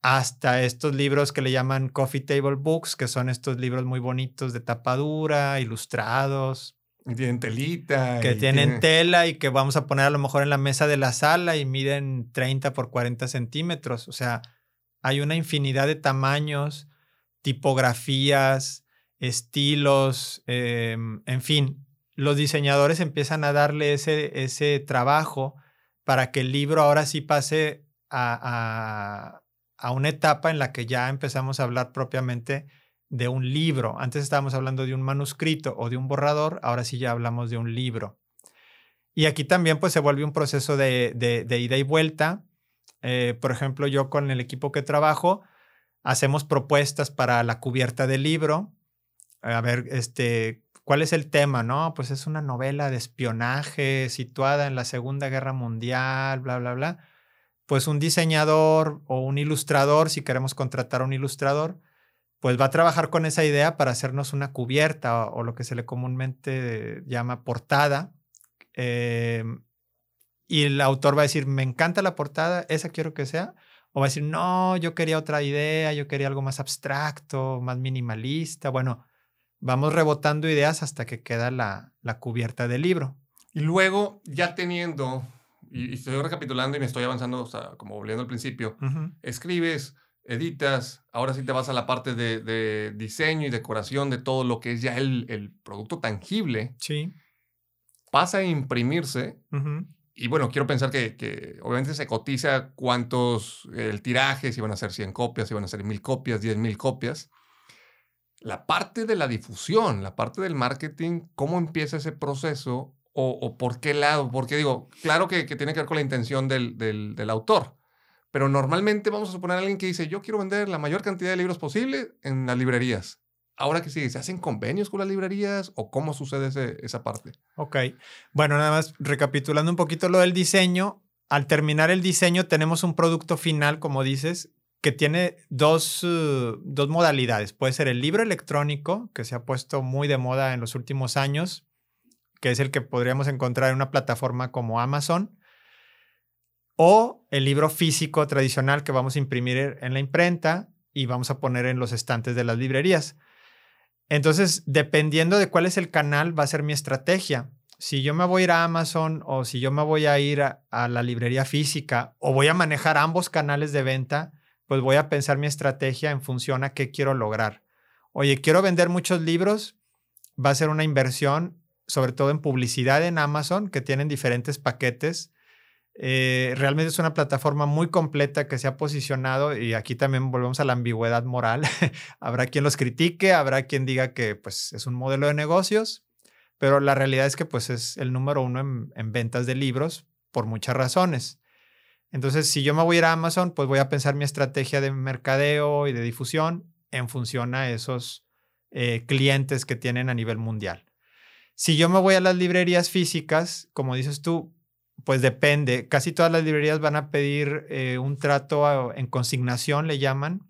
hasta estos libros que le llaman coffee table books, que son estos libros muy bonitos de tapadura, ilustrados, Y tienen telita. que tienen tiene- tela y que vamos a poner a lo mejor en la mesa de la sala y miden 30 por 40 centímetros. O sea, hay una infinidad de tamaños, tipografías, estilos, em, en fin. Los diseñadores empiezan a darle ese, ese trabajo para que el libro ahora sí pase a, a- una etapa en la que ya empezamos a hablar propiamente de un libro. Antes estábamos hablando de un manuscrito o de un borrador, ahora sí ya hablamos de un libro. Y aquí también pues se vuelve un proceso de, de- de ida y vuelta. Eh, por ejemplo, yo con el equipo que trabajo, hacemos propuestas para la cubierta del libro. A ver, este, ¿cuál es el tema? No, pues es una novela de espionaje situada en la Segunda Guerra Mundial, bla, bla, bla. Pues un diseñador o un ilustrador, si queremos contratar a un ilustrador, pues va a trabajar con esa idea para hacernos una cubierta o, lo que se le comúnmente llama portada. Eh, y el autor va a decir, me encanta la portada, esa quiero que sea. O va a decir, no, yo quería otra idea, yo quería algo más abstracto, más minimalista. Bueno, vamos rebotando ideas hasta que queda la, la cubierta del libro. Y luego, ya teniendo, y, estoy recapitulando y me estoy avanzando, o sea, como volviendo al principio, escribes, editas, ahora sí te vas a la parte de, diseño y decoración de todo lo que es ya el, el producto tangible. Sí. Pasa a imprimirse. Y bueno, quiero pensar que, obviamente se cotiza cuántos, el tiraje, si van a ser 100 copias, si van a ser 1000 copias, 10.000 copias. La parte de la difusión, la parte del marketing, ¿cómo empieza ese proceso? ¿O, por qué lado? Porque digo, claro que, que, tiene que ver con la intención del, del, del autor, pero normalmente vamos a suponer a alguien que dice, yo quiero vender la mayor cantidad de libros posible en las librerías. Ahora que sigue, ¿se hacen convenios con las librerías o cómo sucede esa parte? Ok. Bueno, nada más recapitulando un poquito lo del diseño. Al terminar el diseño tenemos un producto final, como dices, que tiene dos, uh, dos modalidades. Puede ser el libro electrónico, que se ha puesto muy de moda en los últimos años, que es el que podríamos encontrar en una plataforma como Amazon o el libro físico tradicional que vamos a imprimir en la imprenta y vamos a poner en los estantes de las librerías. Entonces, dependiendo de cuál es el canal, va a ser mi estrategia. Si yo me voy a ir a Amazon o si yo me voy a ir a, la librería física o voy a manejar ambos canales de venta, pues voy a pensar mi estrategia en función a qué quiero lograr. Oye, quiero vender muchos libros, va a ser una inversión, sobre todo en publicidad en Amazon, que tienen diferentes paquetes eh, realmente es una plataforma muy completa que se ha posicionado y aquí también volvemos a la ambigüedad moral. (laughs) habrá quien los critique, habrá quien diga que pues, es un modelo de negocios, pero la realidad es que pues, es el número uno en, ventas de libros por muchas razones. Entonces, si yo me voy a ir a Amazon, pues voy a pensar mi estrategia de mercadeo y de difusión en función a esos eh, clientes que tienen a nivel mundial. Si yo me voy a las librerías físicas, como dices tú, pues depende. Casi todas las librerías van a pedir eh, un trato en consignación, le llaman,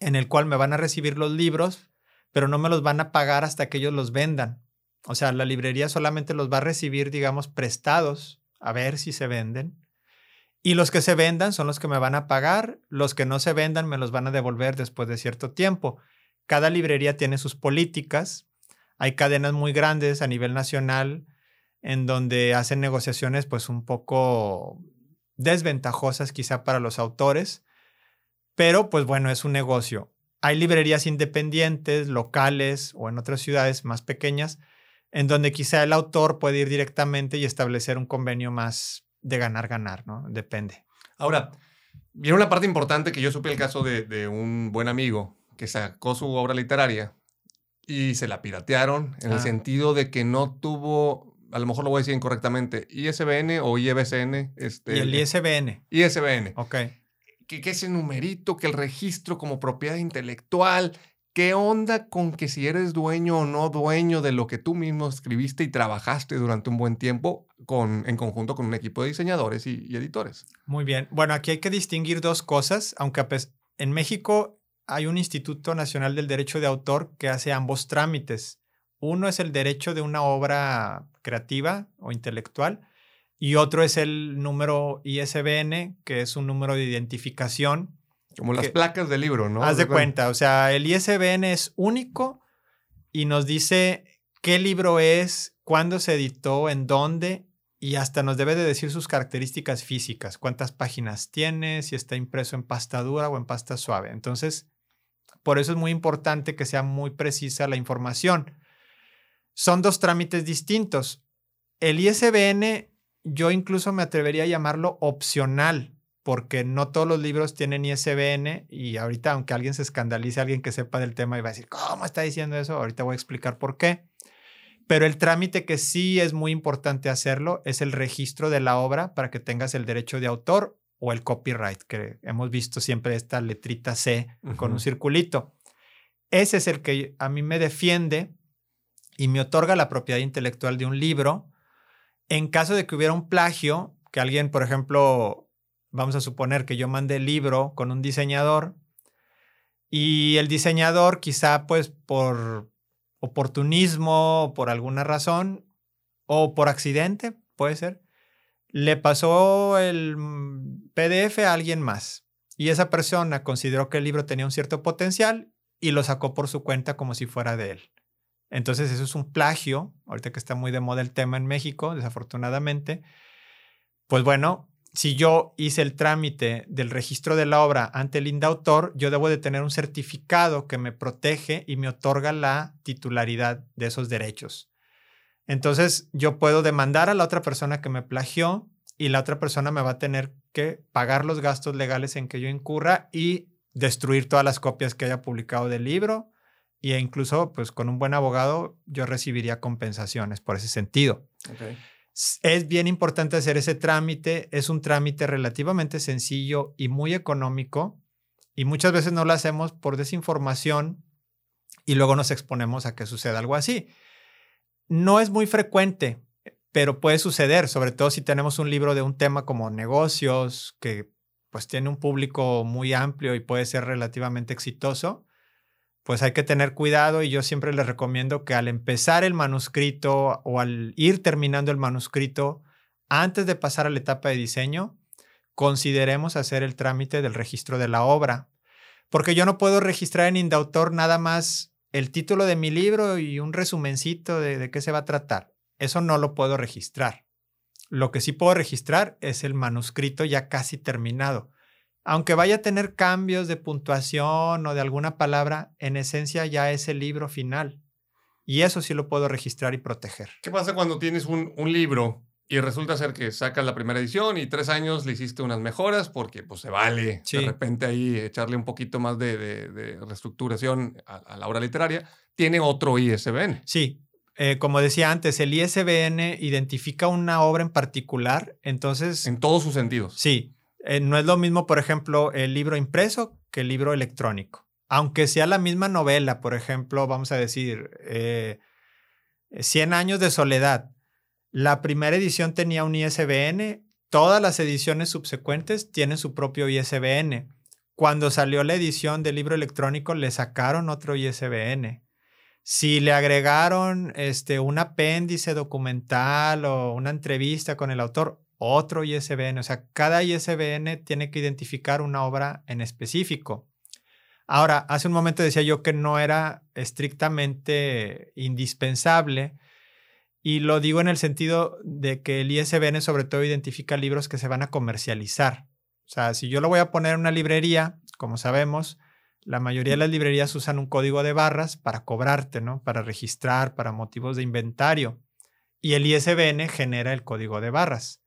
en el cual me van a recibir los libros, pero no me los van a pagar hasta que ellos los vendan. O sea, la librería solamente los va a recibir, digamos, prestados, a ver si se venden. Y los que se vendan son los que me van a pagar, los que no se vendan me los van a devolver después de cierto tiempo. Cada librería tiene sus políticas. Hay cadenas muy grandes a nivel nacional en donde hacen negociaciones pues un poco desventajosas quizá para los autores, pero pues bueno, es un negocio. Hay librerías independientes, locales o en otras ciudades más pequeñas, en donde quizá el autor puede ir directamente y establecer un convenio más de ganar-ganar, ¿no? Depende. Ahora, viene una parte importante que yo supe el caso de, de, un buen amigo que sacó su obra literaria y se la piratearon en el ah. sentido de que no tuvo a lo mejor lo voy a decir incorrectamente, ISBN o IBCN. Este, y el ISBN. ISBN. Ok. Que, que, ese numerito, que el registro como propiedad intelectual. ¿Qué onda con que si eres dueño o no dueño de lo que tú mismo escribiste y trabajaste durante un buen tiempo con, en conjunto con un equipo de diseñadores y, y editores? Muy bien. Bueno, aquí hay que distinguir dos cosas, aunque en México hay un Instituto Nacional del Derecho de Autor que hace ambos trámites. Uno es el derecho de una obra creativa o intelectual y otro es el número ISBN, que es un número de identificación. Como las placas del libro, ¿no? Haz de cuenta, o sea, el ISBN es único y nos dice qué libro es, cuándo se editó, en dónde y hasta nos debe de decir sus características físicas, cuántas páginas tiene, si está impreso en pasta dura o en pasta suave. Entonces, por eso es muy importante que sea muy precisa la información son dos trámites distintos. El ISBN, yo incluso me atrevería a llamarlo opcional, porque no todos los libros tienen ISBN y ahorita, aunque alguien se escandalice, alguien que sepa del tema y va a decir, ¿cómo está diciendo eso? Ahorita voy a explicar por qué. Pero el trámite que sí es muy importante hacerlo es el registro de la obra para que tengas el derecho de autor o el copyright, que hemos visto siempre esta letrita C con un circulito. Ese es el que a mí me defiende y me otorga la propiedad intelectual de un libro en caso de que hubiera un plagio, que alguien, por ejemplo, vamos a suponer que yo mandé el libro con un diseñador y el diseñador quizá pues por oportunismo, por alguna razón o por accidente, puede ser, le pasó el PDF a alguien más y esa persona consideró que el libro tenía un cierto potencial y lo sacó por su cuenta como si fuera de él. Entonces eso es un plagio, ahorita que está muy de moda el tema en México, desafortunadamente. Pues bueno, si yo hice el trámite del registro de la obra ante el indautor, yo debo de tener un certificado que me protege y me otorga la titularidad de esos derechos. Entonces, yo puedo demandar a la otra persona que me plagió y la otra persona me va a tener que pagar los gastos legales en que yo incurra y destruir todas las copias que haya publicado del libro e incluso pues con un buen abogado yo recibiría compensaciones por ese sentido. Es bien importante hacer ese trámite, es un trámite relativamente sencillo y muy económico y muchas veces no lo hacemos por desinformación y luego nos exponemos a que suceda algo así. No es muy frecuente, pero puede suceder, sobre todo si tenemos un libro de un tema como negocios, que pues tiene un público muy amplio y puede ser relativamente exitoso pues hay que tener cuidado y yo siempre les recomiendo que al empezar el manuscrito o al ir terminando el manuscrito, antes de pasar a la etapa de diseño, consideremos hacer el trámite del registro de la obra. Porque yo no puedo registrar en Indautor nada más el título de mi libro y un resumencito de, de qué se va a tratar. Eso no lo puedo registrar. Lo que sí puedo registrar es el manuscrito ya casi terminado aunque vaya a tener cambios de puntuación o de alguna palabra, en esencia ya es el libro final. Y eso sí lo puedo registrar y proteger. ¿Qué pasa cuando tienes un, libro y resulta ser que sacas la primera edición y tres años le hiciste unas mejoras porque pues se vale de repente ahí echarle un poquito más de, reestructuración a, la obra literaria? Tiene otro ISBN. Sí, eh, como decía antes, el ISBN identifica una obra en particular, entonces... En todos sus sentidos. Sí, eh, no es lo mismo, por ejemplo, el libro impreso que el libro electrónico. Aunque sea la misma novela, por ejemplo, vamos a decir, eh, 100 años de soledad. La primera edición tenía un ISBN, todas las ediciones subsecuentes tienen su propio ISBN. Cuando salió la edición del libro electrónico, le sacaron otro ISBN. Si le agregaron este, un apéndice documental o una entrevista con el autor, otro ISBN. O sea, cada ISBN tiene que identificar una obra en específico. Ahora, hace un momento decía yo que no era estrictamente indispensable y lo digo en el sentido de que el ISBN sobre todo identifica libros que se van a comercializar. O sea, si yo lo voy a poner en una librería, como sabemos, la mayoría de las librerías usan un código de barras para cobrarte, ¿no? Para registrar, para motivos de inventario. Y el ISBN genera el código de barras.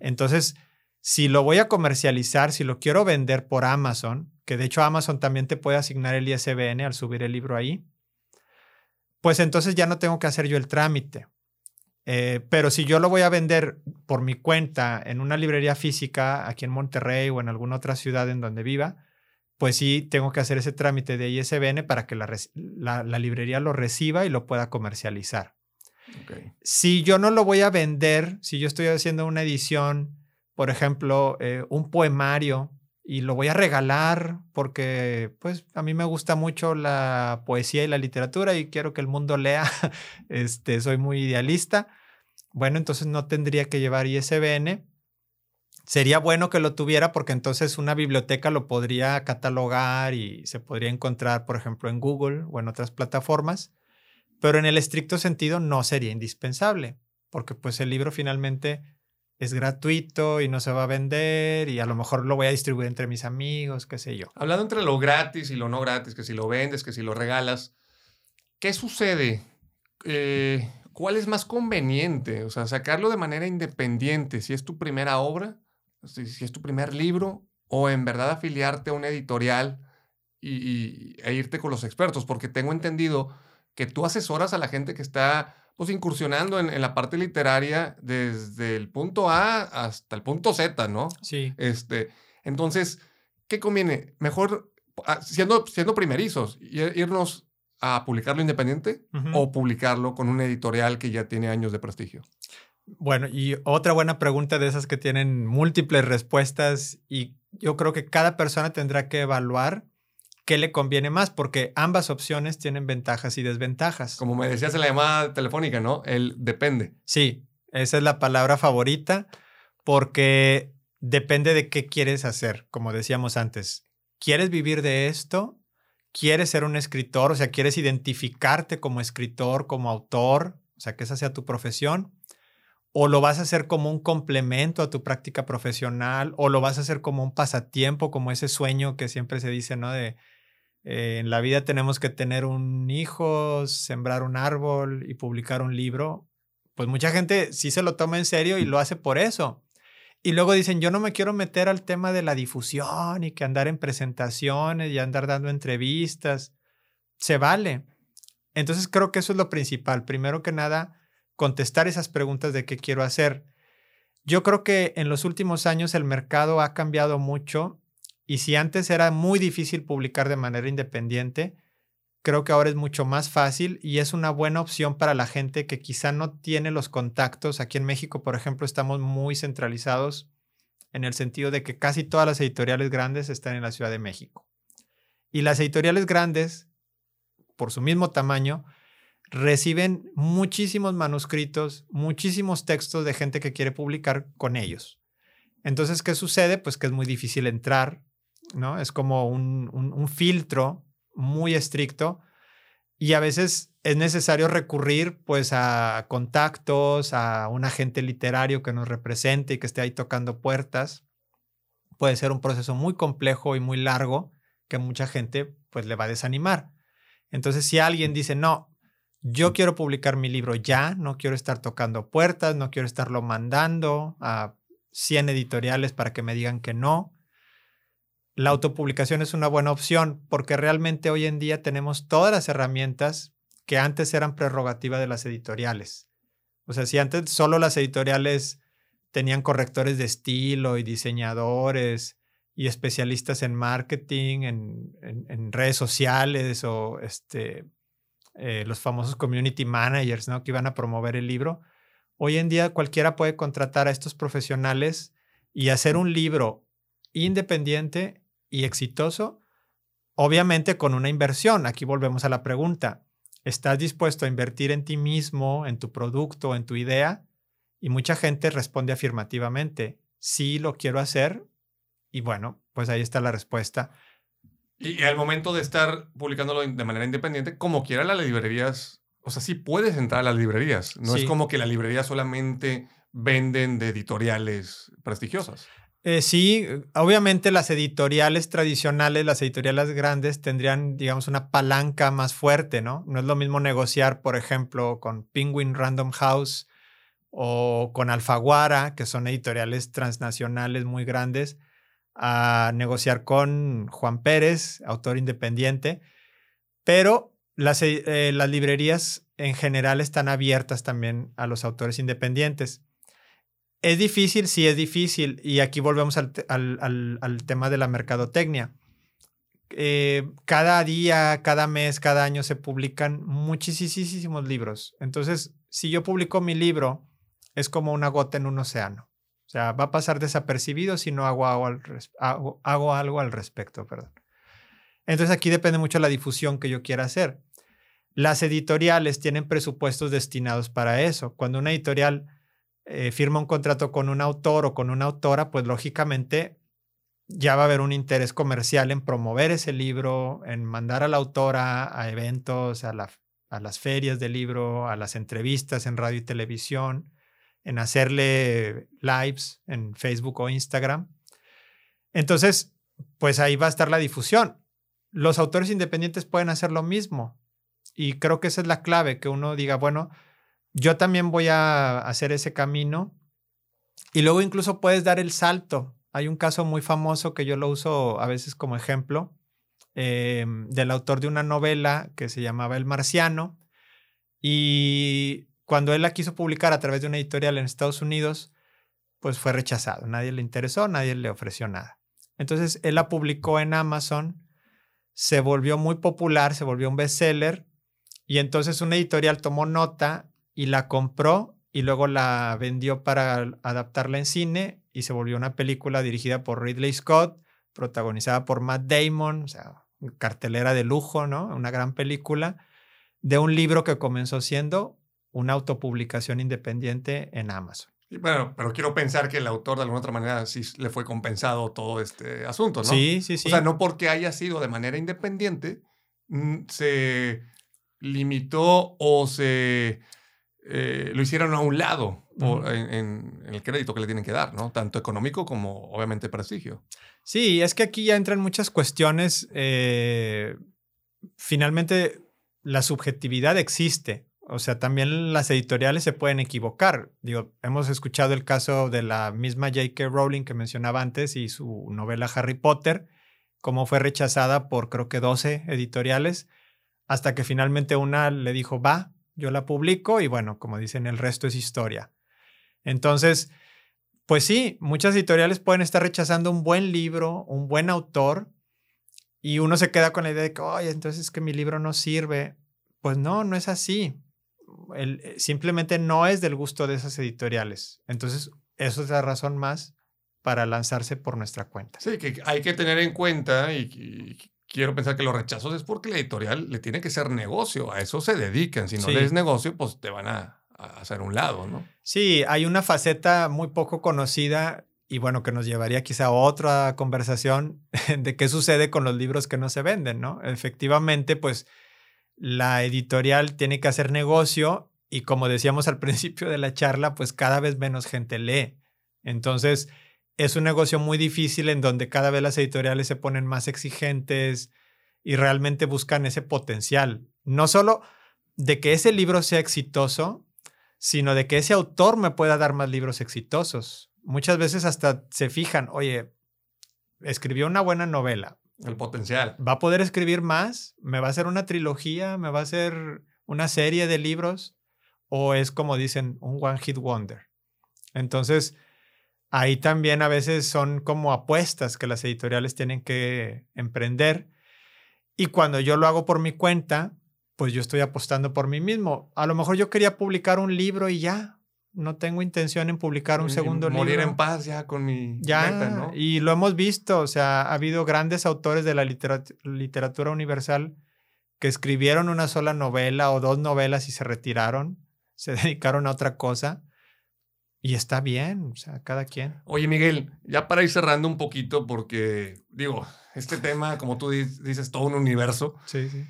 Entonces, si lo voy a comercializar, si lo quiero vender por Amazon, que de hecho Amazon también te puede asignar el ISBN al subir el libro ahí, pues entonces ya no tengo que hacer yo el trámite. Eh, pero si yo lo voy a vender por mi cuenta en una librería física aquí en Monterrey o en alguna otra ciudad en donde viva, pues sí tengo que hacer ese trámite de ISBN para que la librería lo reciba y lo pueda comercializar. Si yo no lo voy a vender, si yo estoy haciendo una edición, por ejemplo, eh, un poemario, y lo voy a regalar porque pues a mí me gusta mucho la poesía y la literatura y quiero que el mundo lea, (laughs) este, soy muy idealista, bueno, entonces no tendría que llevar ISBN. Sería bueno que lo tuviera porque entonces una biblioteca lo podría catalogar y se podría encontrar, por ejemplo, en Google o en otras plataformas pero en el estricto sentido no sería indispensable, porque pues el libro finalmente es gratuito y no se va a vender y a lo mejor lo voy a distribuir entre mis amigos, qué sé yo. Hablando entre lo gratis y lo no gratis, que si lo vendes, que si lo regalas, ¿qué sucede? Eh, ¿Cuál es más conveniente? O sea, sacarlo de manera independiente, si es tu primera obra, si, es tu primer libro, o en verdad afiliarte a una editorial y, e irte con los expertos, porque tengo entendido que tú asesoras a la gente que está pues incursionando en, la parte literaria desde el punto A hasta el punto Z, ¿no? Sí. Este, entonces, ¿qué conviene? Mejor, ah, siendo, siendo primerizos, irnos a publicarlo independiente o publicarlo con una editorial que ya tiene años de prestigio. Bueno, y otra buena pregunta de esas que tienen múltiples respuestas y yo creo que cada persona tendrá que evaluar qué le conviene más, porque ambas opciones tienen ventajas y desventajas. Como me decías en la llamada telefónica, ¿no? El depende. Sí, esa es la palabra favorita, porque depende de qué quieres hacer, como decíamos antes. ¿Quieres vivir de esto? quieres ser un escritor, o sea, quieres identificarte como escritor, como autor, o sea, que esa sea tu profesión, o lo vas a hacer como un complemento a tu práctica profesional, o lo vas a hacer como un pasatiempo, como ese sueño que siempre se dice, ¿no? De eh, en la vida tenemos que tener un hijo, sembrar un árbol y publicar un libro. Pues mucha gente sí se lo toma en serio y lo hace por eso. Y luego dicen, yo no me quiero meter al tema de la difusión y que andar en presentaciones y andar dando entrevistas. Se vale. Entonces creo que eso es lo principal. Primero que nada, contestar esas preguntas de qué quiero hacer. Yo creo que en los últimos años el mercado ha cambiado mucho y si antes era muy difícil publicar de manera independiente, creo que ahora es mucho más fácil y es una buena opción para la gente que quizá no tiene los contactos. Aquí en México, por ejemplo, estamos muy centralizados en el sentido de que casi todas las editoriales grandes están en la Ciudad de México. Y las editoriales grandes, por su mismo tamaño, reciben muchísimos manuscritos, muchísimos textos de gente que quiere publicar con ellos. Entonces, ¿qué sucede? Pues que es muy difícil entrar, ¿no? Es como un, un filtro muy estricto y a veces es necesario recurrir pues a contactos, a un agente literario que nos represente y que esté ahí tocando puertas. Puede ser un proceso muy complejo y muy largo que mucha gente pues le va a desanimar. Entonces si alguien dice, no, yo quiero publicar mi libro ya, no quiero estar tocando puertas, no quiero estarlo mandando a 100 editoriales para que me digan que no, la autopublicación es una buena opción porque realmente hoy en día tenemos todas las herramientas que antes eran prerrogativa de las editoriales. O sea, si antes solo las editoriales tenían correctores de estilo y diseñadores y especialistas en marketing, en, redes sociales o este, eh, los famosos community managers ¿no? que iban a promover el libro, hoy en día cualquiera puede contratar a estos profesionales y hacer un libro independiente y exitoso, obviamente con una inversión. Aquí volvemos a la pregunta. ¿Estás dispuesto a invertir en ti mismo, en tu producto, en tu idea? Y mucha gente responde afirmativamente, sí lo quiero hacer. Y bueno, pues ahí está la respuesta. Y al momento de estar publicándolo de manera independiente, como quiera las librerías, o sea, sí puedes entrar a las librerías. No es como que las librerías solamente venden de editoriales prestigiosas. Eh, sí, obviamente las editoriales tradicionales, las editoriales grandes tendrían, digamos, una palanca más fuerte, ¿no? No es lo mismo negociar, por ejemplo, con Penguin Random House o con Alfaguara, que son editoriales transnacionales muy grandes, a negociar con Juan Pérez, autor independiente, pero las, eh, las librerías en general están abiertas también a los autores independientes. Es difícil, sí es difícil. Y aquí volvemos al, tema de la mercadotecnia. Eh, cada día, cada mes, cada año se publican muchísimos libros. Entonces, si yo publico mi libro, es como una gota en un océano. O sea, va a pasar desapercibido si no hago al, hago, algo al respecto. Perdón. Entonces, aquí depende mucho la difusión que yo quiera hacer. Las editoriales tienen presupuestos destinados para eso. Cuando una editorial eh, firma un contrato con un autor o con una autora, pues lógicamente ya va a haber un interés comercial en promover ese libro, en mandar a la autora a eventos, a, a las ferias del libro, a las entrevistas en radio y televisión, en hacerle lives en Facebook o Instagram. Entonces, pues ahí va a estar la difusión. Los autores independientes pueden hacer lo mismo. Y creo que esa es la clave, que uno diga, bueno, yo también voy a hacer ese camino. Y luego incluso puedes dar el salto. Hay un caso muy famoso que yo lo uso a veces como ejemplo, em, del autor de una novela que se llamaba El Marciano. Y cuando él la quiso publicar a través de una editorial en Estados Unidos, pues fue rechazado. Nadie le interesó, nadie le ofreció nada. Entonces él la publicó en Amazon, se volvió muy popular, se volvió un bestseller. Y entonces una editorial tomó nota y la compró y luego la vendió para adaptarla en cine y se volvió una película dirigida por Ridley Scott, protagonizada por Matt Damon, o sea, cartelera de lujo, ¿no? Una gran película de un libro que comenzó siendo una autopublicación independiente en Amazon. Bueno, pero quiero pensar que el autor de alguna otra manera sí le fue compensado todo este asunto, ¿no? Sí, sí, sí. O sea, no porque haya sido de manera independiente, mm, se limitó o se eh, lo hicieron a un lado en, el crédito que le tienen que dar, ¿no? Tanto económico como obviamente prestigio. Sí, es que aquí ya entran muchas cuestiones. Eh, finalmente, la subjetividad existe. O sea, también las editoriales se pueden equivocar. Digo, hemos escuchado el caso de la misma J.K. Rowling que mencionaba antes y su novela Harry Potter, cómo fue rechazada por creo que 12 editoriales, hasta que finalmente una le dijo, va, yo la publico y bueno, como dicen, el resto es historia. Entonces, pues sí, muchas editoriales pueden estar rechazando un buen libro, un buen autor, y uno se queda con la idea de que, oye, entonces es que mi libro no sirve. Pues no, no es así. Eh, simplemente no es del gusto de esas editoriales. Entonces, eso es la razón más para lanzarse por nuestra cuenta. Sí, que hay que tener en cuenta y, quiero pensar que los rechazos es porque la editorial le tiene que ser negocio, a eso se dedican. Si no le es negocio, pues te van a, a hacer un lado, ¿no? Sí, hay una faceta muy poco conocida y bueno, que nos llevaría quizá a otra conversación (laughs) de qué sucede con los libros que no se venden, ¿no? Efectivamente, pues la editorial tiene que hacer negocio y como decíamos al (laughs) principio de la charla, pues cada vez menos gente lee. Entonces, es un negocio muy difícil en donde cada vez las editoriales se ponen más exigentes y realmente buscan ese potencial. No solo de que ese libro sea exitoso, sino de que ese autor me pueda dar más libros exitosos. Muchas veces hasta se fijan, oye, escribió una buena novela, el potencial. ¿Va a poder escribir más? ¿Me va a hacer una trilogía? ¿Me va a hacer una serie de libros? ¿O es como dicen, un one hit wonder? Entonces, ahí también a veces son como apuestas que las editoriales tienen que emprender. Y cuando yo lo hago por mi cuenta, pues yo estoy apostando por mí mismo. A lo mejor yo quería publicar un libro y ya, no tengo intención en publicar un segundo libro. Morir en paz ya con mi ya, Y lo hemos visto, o sea, ha habido grandes autores de la literatura universal que escribieron una sola novela o dos novelas y se retiraron, se (laughs) dedicaron a otra cosa. Y está bien, o sea, cada quien. Oye, Miguel, ya para ir cerrando un poquito, porque digo, este tema, como tú dices, todo un universo. Sí, sí.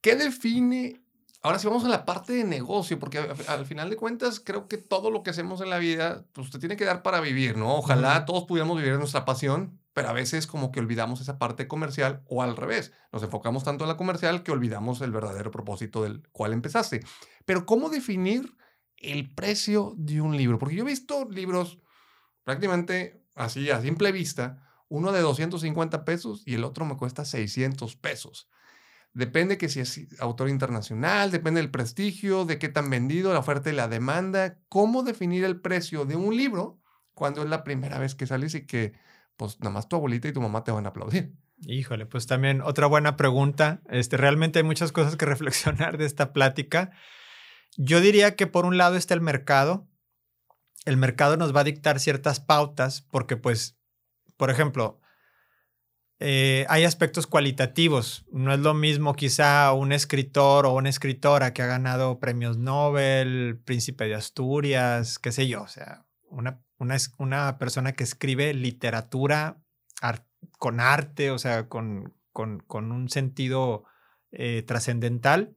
¿Qué define Ahora sí vamos a la parte de negocio, porque al final de cuentas creo que todo lo que hacemos en la vida, pues te tiene que dar para vivir, ¿no? Ojalá todos pudiéramos vivir nuestra pasión, pero a veces como que olvidamos esa parte comercial o al revés, nos enfocamos tanto en la comercial que olvidamos el verdadero propósito del cual empezaste. Pero ¿cómo definir el precio de un libro? Porque yo he visto libros prácticamente así a simple vista, uno de 250 pesos y el otro me cuesta 600 pesos. Depende que si es autor internacional, depende del prestigio, de qué tan vendido, la oferta y la demanda. ¿Cómo definir el precio de un libro cuando es la primera vez que sales y que pues nada más tu abuelita y tu mamá te van a aplaudir? Híjole, pues también otra buena pregunta. Este, realmente hay muchas cosas que (laughs) reflexionar de esta plática. Yo diría que por un lado está el mercado. El mercado nos va a dictar ciertas pautas porque pues, por ejemplo, eh, hay aspectos cualitativos. No es lo mismo quizá un escritor o una escritora que ha ganado premios Nobel, Príncipe de Asturias, qué sé yo. O sea, una, una, una persona que escribe literatura con arte, o sea, con, con, con un sentido eh, trascendental,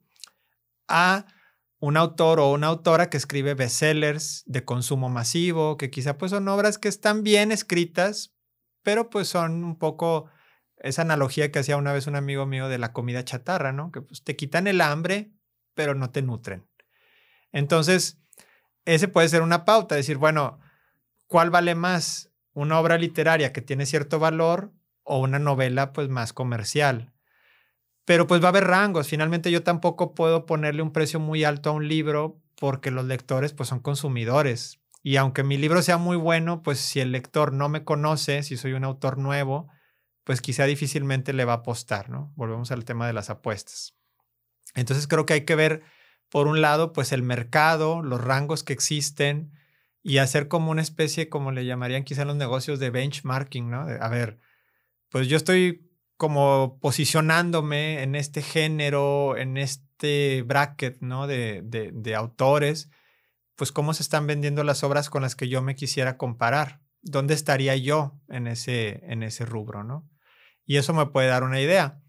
a un autor o una autora que escribe bestsellers de consumo masivo, que quizá pues son obras que están bien escritas, pero pues son un poco esa analogía que hacía una vez un amigo mío de la comida chatarra, ¿no? Que pues, te quitan el hambre, pero no te nutren. Entonces, ese puede ser una pauta, decir, bueno, ¿cuál vale más? ¿Una obra literaria que tiene cierto valor o una novela pues más comercial? Pero pues va a haber rangos. Finalmente yo tampoco puedo ponerle un precio muy alto a un libro porque los lectores pues son consumidores. Y aunque mi libro sea muy bueno, pues si el lector no me conoce, si soy un autor nuevo, pues quizá difícilmente le va a apostar, ¿no? Volvemos al tema de las apuestas. Entonces creo que hay que ver, por un lado, pues el mercado, los rangos que existen y hacer como una especie, como le llamarían quizá los negocios de benchmarking, ¿no? a ver, pues yo estoy como posicionándome en este género, en este bracket, ¿no? De, de, autores, pues cómo se están vendiendo las obras con las que yo me quisiera comparar. ¿Dónde estaría yo en ese, en ese rubro, ¿no? Y eso me puede dar una idea.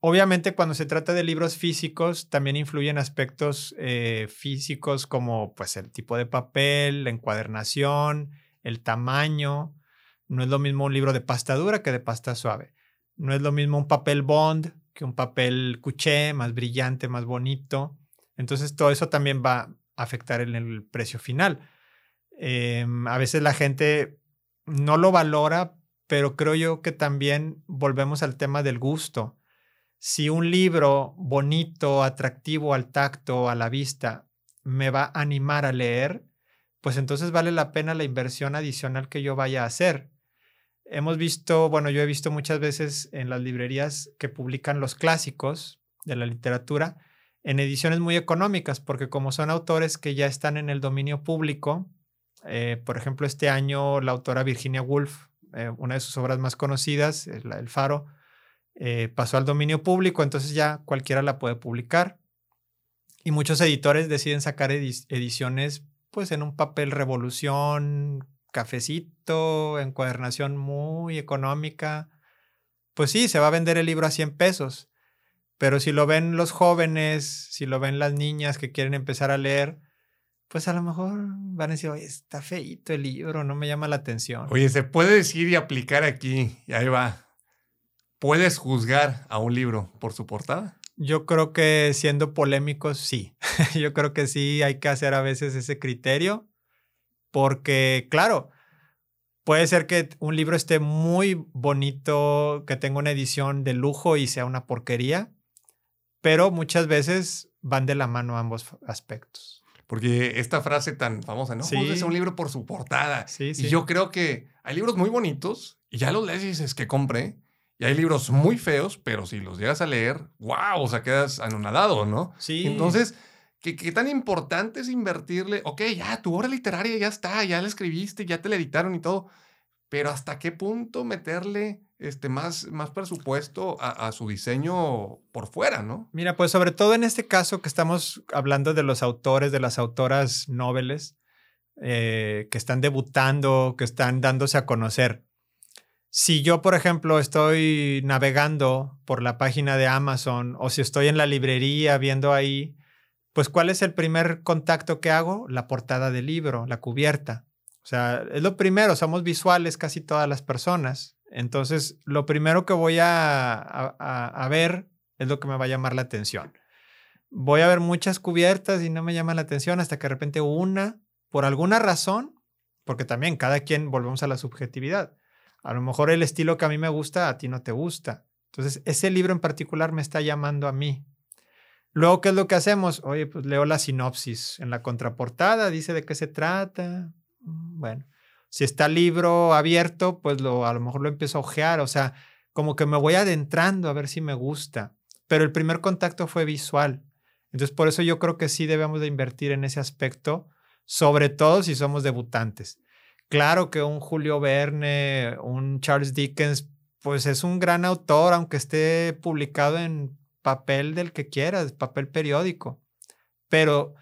Obviamente cuando se trata de libros físicos también influyen aspectos eh, físicos como pues el tipo de papel, la encuadernación, el tamaño. No es lo mismo un libro de pasta dura que de pasta suave. No es lo mismo un papel bond que un papel cuché, más brillante, más bonito. Entonces todo eso también va a afectar en el precio final. Em, a veces la gente no lo valora, pero creo yo que también volvemos al tema del gusto si un libro bonito, atractivo al tacto, a la vista, me va a animar a leer, pues entonces vale la pena la inversión adicional que yo vaya a hacer. Hemos visto, bueno, yo he visto muchas veces en las librerías que publican los clásicos de la literatura en ediciones muy económicas, porque como son autores que ya están en el dominio público, eh, por ejemplo, este año la autora Virginia Woolf, eh, una de sus obras más conocidas, El Faro, eh, pasó al dominio público, entonces ya cualquiera la puede publicar. Y muchos editores deciden sacar ediciones pues en un papel revolución, cafecito, encuadernación muy económica. Pues sí, se va a vender el libro a 100 pesos. Pero si lo ven los jóvenes, si lo ven las niñas que quieren empezar a leer, pues a lo mejor van a decir, oye, está feito el libro, no me llama la atención. Oye, se puede decir y aplicar aquí, y ahí va. ¿Puedes juzgar a un libro por su portada? Yo creo que siendo polémicos, sí. (laughs) Yo creo que sí hay que hacer a veces ese criterio, porque claro, puede ser que un libro esté muy bonito, que tenga una edición de lujo y sea una porquería, pero muchas veces van de la mano ambos aspectos. Porque esta frase tan famosa, ¿no? Sí. Juzgues un libro por su portada. Sí, sí. Y yo creo que hay libros muy bonitos y ya los lees y dices que compre y hay libros muy feos, pero si los llegas a leer, wow, o sea, quedas anonadado, ¿no? Sí. Entonces, ¿qué, ¿qué, tan importante es invertirle? Ok, ya, tu obra literaria ya está, ya la escribiste, ya te la editaron y todo, pero ¿hasta qué punto meterle este, más, más presupuesto a, a, su diseño por fuera, ¿no? Mira, pues sobre todo en este caso que estamos hablando de los autores, de las autoras noveles, eh, que están debutando, que están dándose a conocer si yo, por ejemplo, estoy navegando por la página de Amazon o si estoy en la librería viendo ahí, pues ¿cuál es el primer contacto que hago? La portada del libro, la cubierta. O sea, es lo primero, somos visuales casi todas las personas. Entonces, lo primero que voy a, a, ver es lo que me va a llamar la atención. Voy a ver muchas cubiertas y no me llama la atención hasta que de repente una, por alguna razón, porque también cada quien volvemos a la subjetividad a lo mejor el estilo que a mí me gusta, a ti no te gusta. Entonces, ese libro en particular me está llamando a mí. Luego, ¿qué es lo que hacemos? Oye, pues leo la sinopsis. En la contraportada dice de qué se trata. Mm, bueno, si está el libro abierto, pues lo, a lo mejor lo empiezo a ojear. O sea, como que me voy adentrando a ver si me gusta. Pero el primer contacto fue visual. Entonces, por eso yo creo que sí debemos de invertir en ese aspecto, sobre todo si somos debutantes. Claro que un Julio Verne, un Charles Dickens, pues es un gran autor, aunque esté publicado en papel del que quieras, papel periódico. Pero,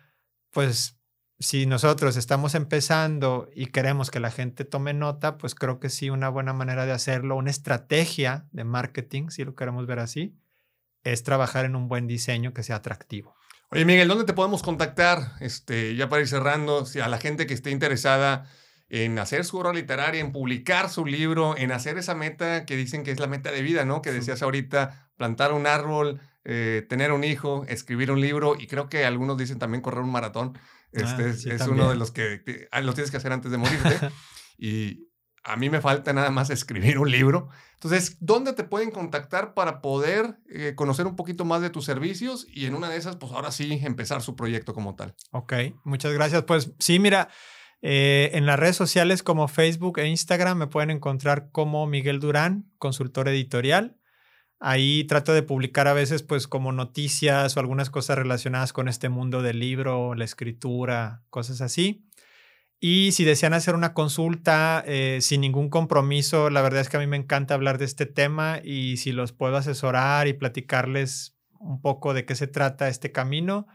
pues, si nosotros estamos empezando y queremos que la gente tome nota, pues creo que sí, una buena manera de hacerlo, una estrategia de marketing, si lo queremos ver así, es trabajar en un buen diseño que sea atractivo. Oye, Miguel, ¿dónde te podemos contactar? Este, ya para ir cerrando, si a la gente que esté interesada en hacer su obra literaria, en publicar su libro, en hacer esa meta que dicen que es la meta de vida, ¿no? Que decías ahorita, plantar un árbol, eh, tener un hijo, escribir un libro y creo que algunos dicen también correr un maratón. Este ah, es, uno de los que ah, lo tienes que hacer antes de morirte. (laughs) y a mí me falta nada más escribir un libro. Entonces, ¿dónde te pueden contactar para poder eh, conocer un poquito más de tus servicios y en una de esas, pues ahora sí, empezar su proyecto como tal? Ok, muchas gracias. Pues sí, mira, eh, en las redes sociales como Facebook e Instagram me pueden encontrar como Miguel Durán, consultor editorial. Ahí trato de publicar a veces pues como noticias o algunas cosas relacionadas con este mundo del libro, la escritura, cosas así. Y si desean hacer una consulta eh, sin ningún compromiso, la verdad es que a mí me encanta hablar de este tema y si los puedo asesorar y platicarles un poco de qué se trata este camino,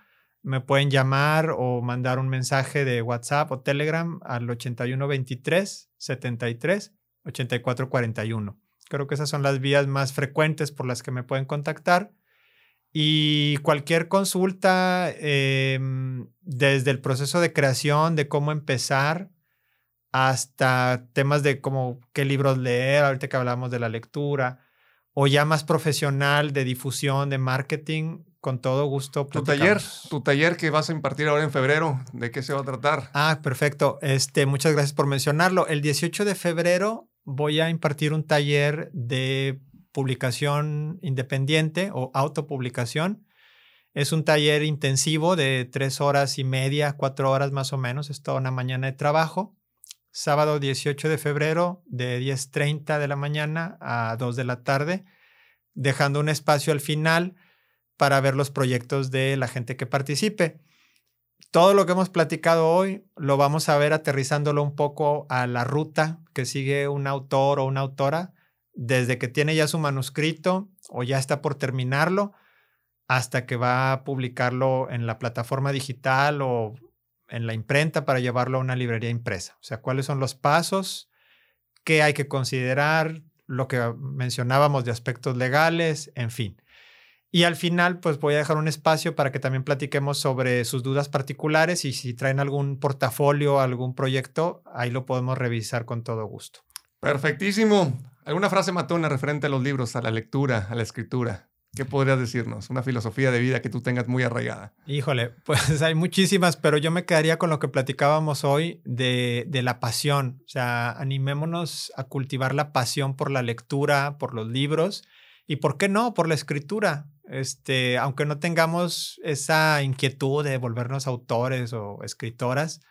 me pueden llamar o mandar un mensaje de WhatsApp o Telegram al 8123 73 84 41. Creo que esas son las vías más frecuentes por las que me pueden contactar. Y cualquier consulta, em, desde el proceso de creación, de cómo empezar, hasta temas de cómo qué libros leer, ahorita que hablamos de la lectura, o ya más profesional de difusión, de marketing, con todo gusto. Tu taller, tu taller que vas a impartir ahora en febrero, ¿de qué se va a tratar? Ah, perfecto. Este, muchas gracias por mencionarlo. El 18 de febrero voy a impartir un taller de publicación independiente o autopublicación. Es un taller intensivo de tres horas y media, cuatro horas más o menos. Es toda una mañana de trabajo. Sábado 18 de febrero de 10.30 de la mañana a 2 de la tarde, dejando un espacio al final para ver los proyectos de la gente que participe. Todo lo que hemos platicado hoy lo vamos a ver aterrizándolo un poco a la ruta que sigue un autor o una autora desde que tiene ya su manuscrito o ya está por terminarlo hasta que va a publicarlo en la plataforma digital o en la imprenta para llevarlo a una librería impresa. O sea, cuáles son los pasos, qué hay que considerar, lo que mencionábamos de aspectos legales, en fin. Y al final, pues voy a dejar un espacio para que también platiquemos sobre sus dudas particulares y si traen algún portafolio, algún proyecto, ahí lo podemos revisar con todo gusto. Perfectísimo. ¿Alguna frase matona referente a los libros, a la lectura, a la escritura? ¿Qué podrías decirnos? Una filosofía de vida que tú tengas muy arraigada. Híjole, (laughs) pues hay muchísimas, pero yo me quedaría con lo que platicábamos hoy de, de, la pasión. O sea, animémonos a cultivar la pasión por la lectura, por los libros y, ¿por qué no?, por la escritura. Este, aunque no tengamos esa inquietud de volvernos autores o escritoras,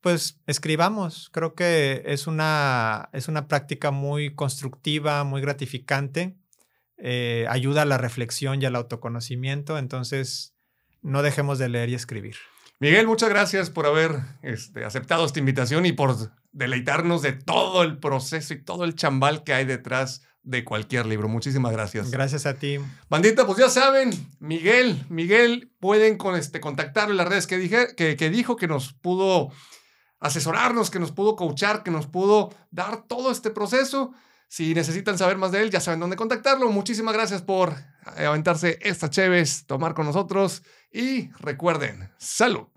pues escribamos. Creo que es una, es una práctica muy constructiva, muy gratificante. Eh, ayuda a la reflexión y al autoconocimiento. Entonces, no dejemos de leer y escribir. Miguel, muchas gracias por haber este, aceptado esta invitación y por deleitarnos de todo el proceso y todo el chambal que hay detrás de cualquier libro. Muchísimas gracias. Gracias a ti. Bandita, pues ya saben, Miguel, Miguel, pueden con este, contactarlo en las redes que, dije, que, que dijo que nos pudo asesorarnos, que nos pudo coachar, que nos pudo dar todo este proceso. Si necesitan saber más de él, ya saben dónde contactarlo. Muchísimas gracias por aventarse esta Cheves, tomar con nosotros y recuerden, salud.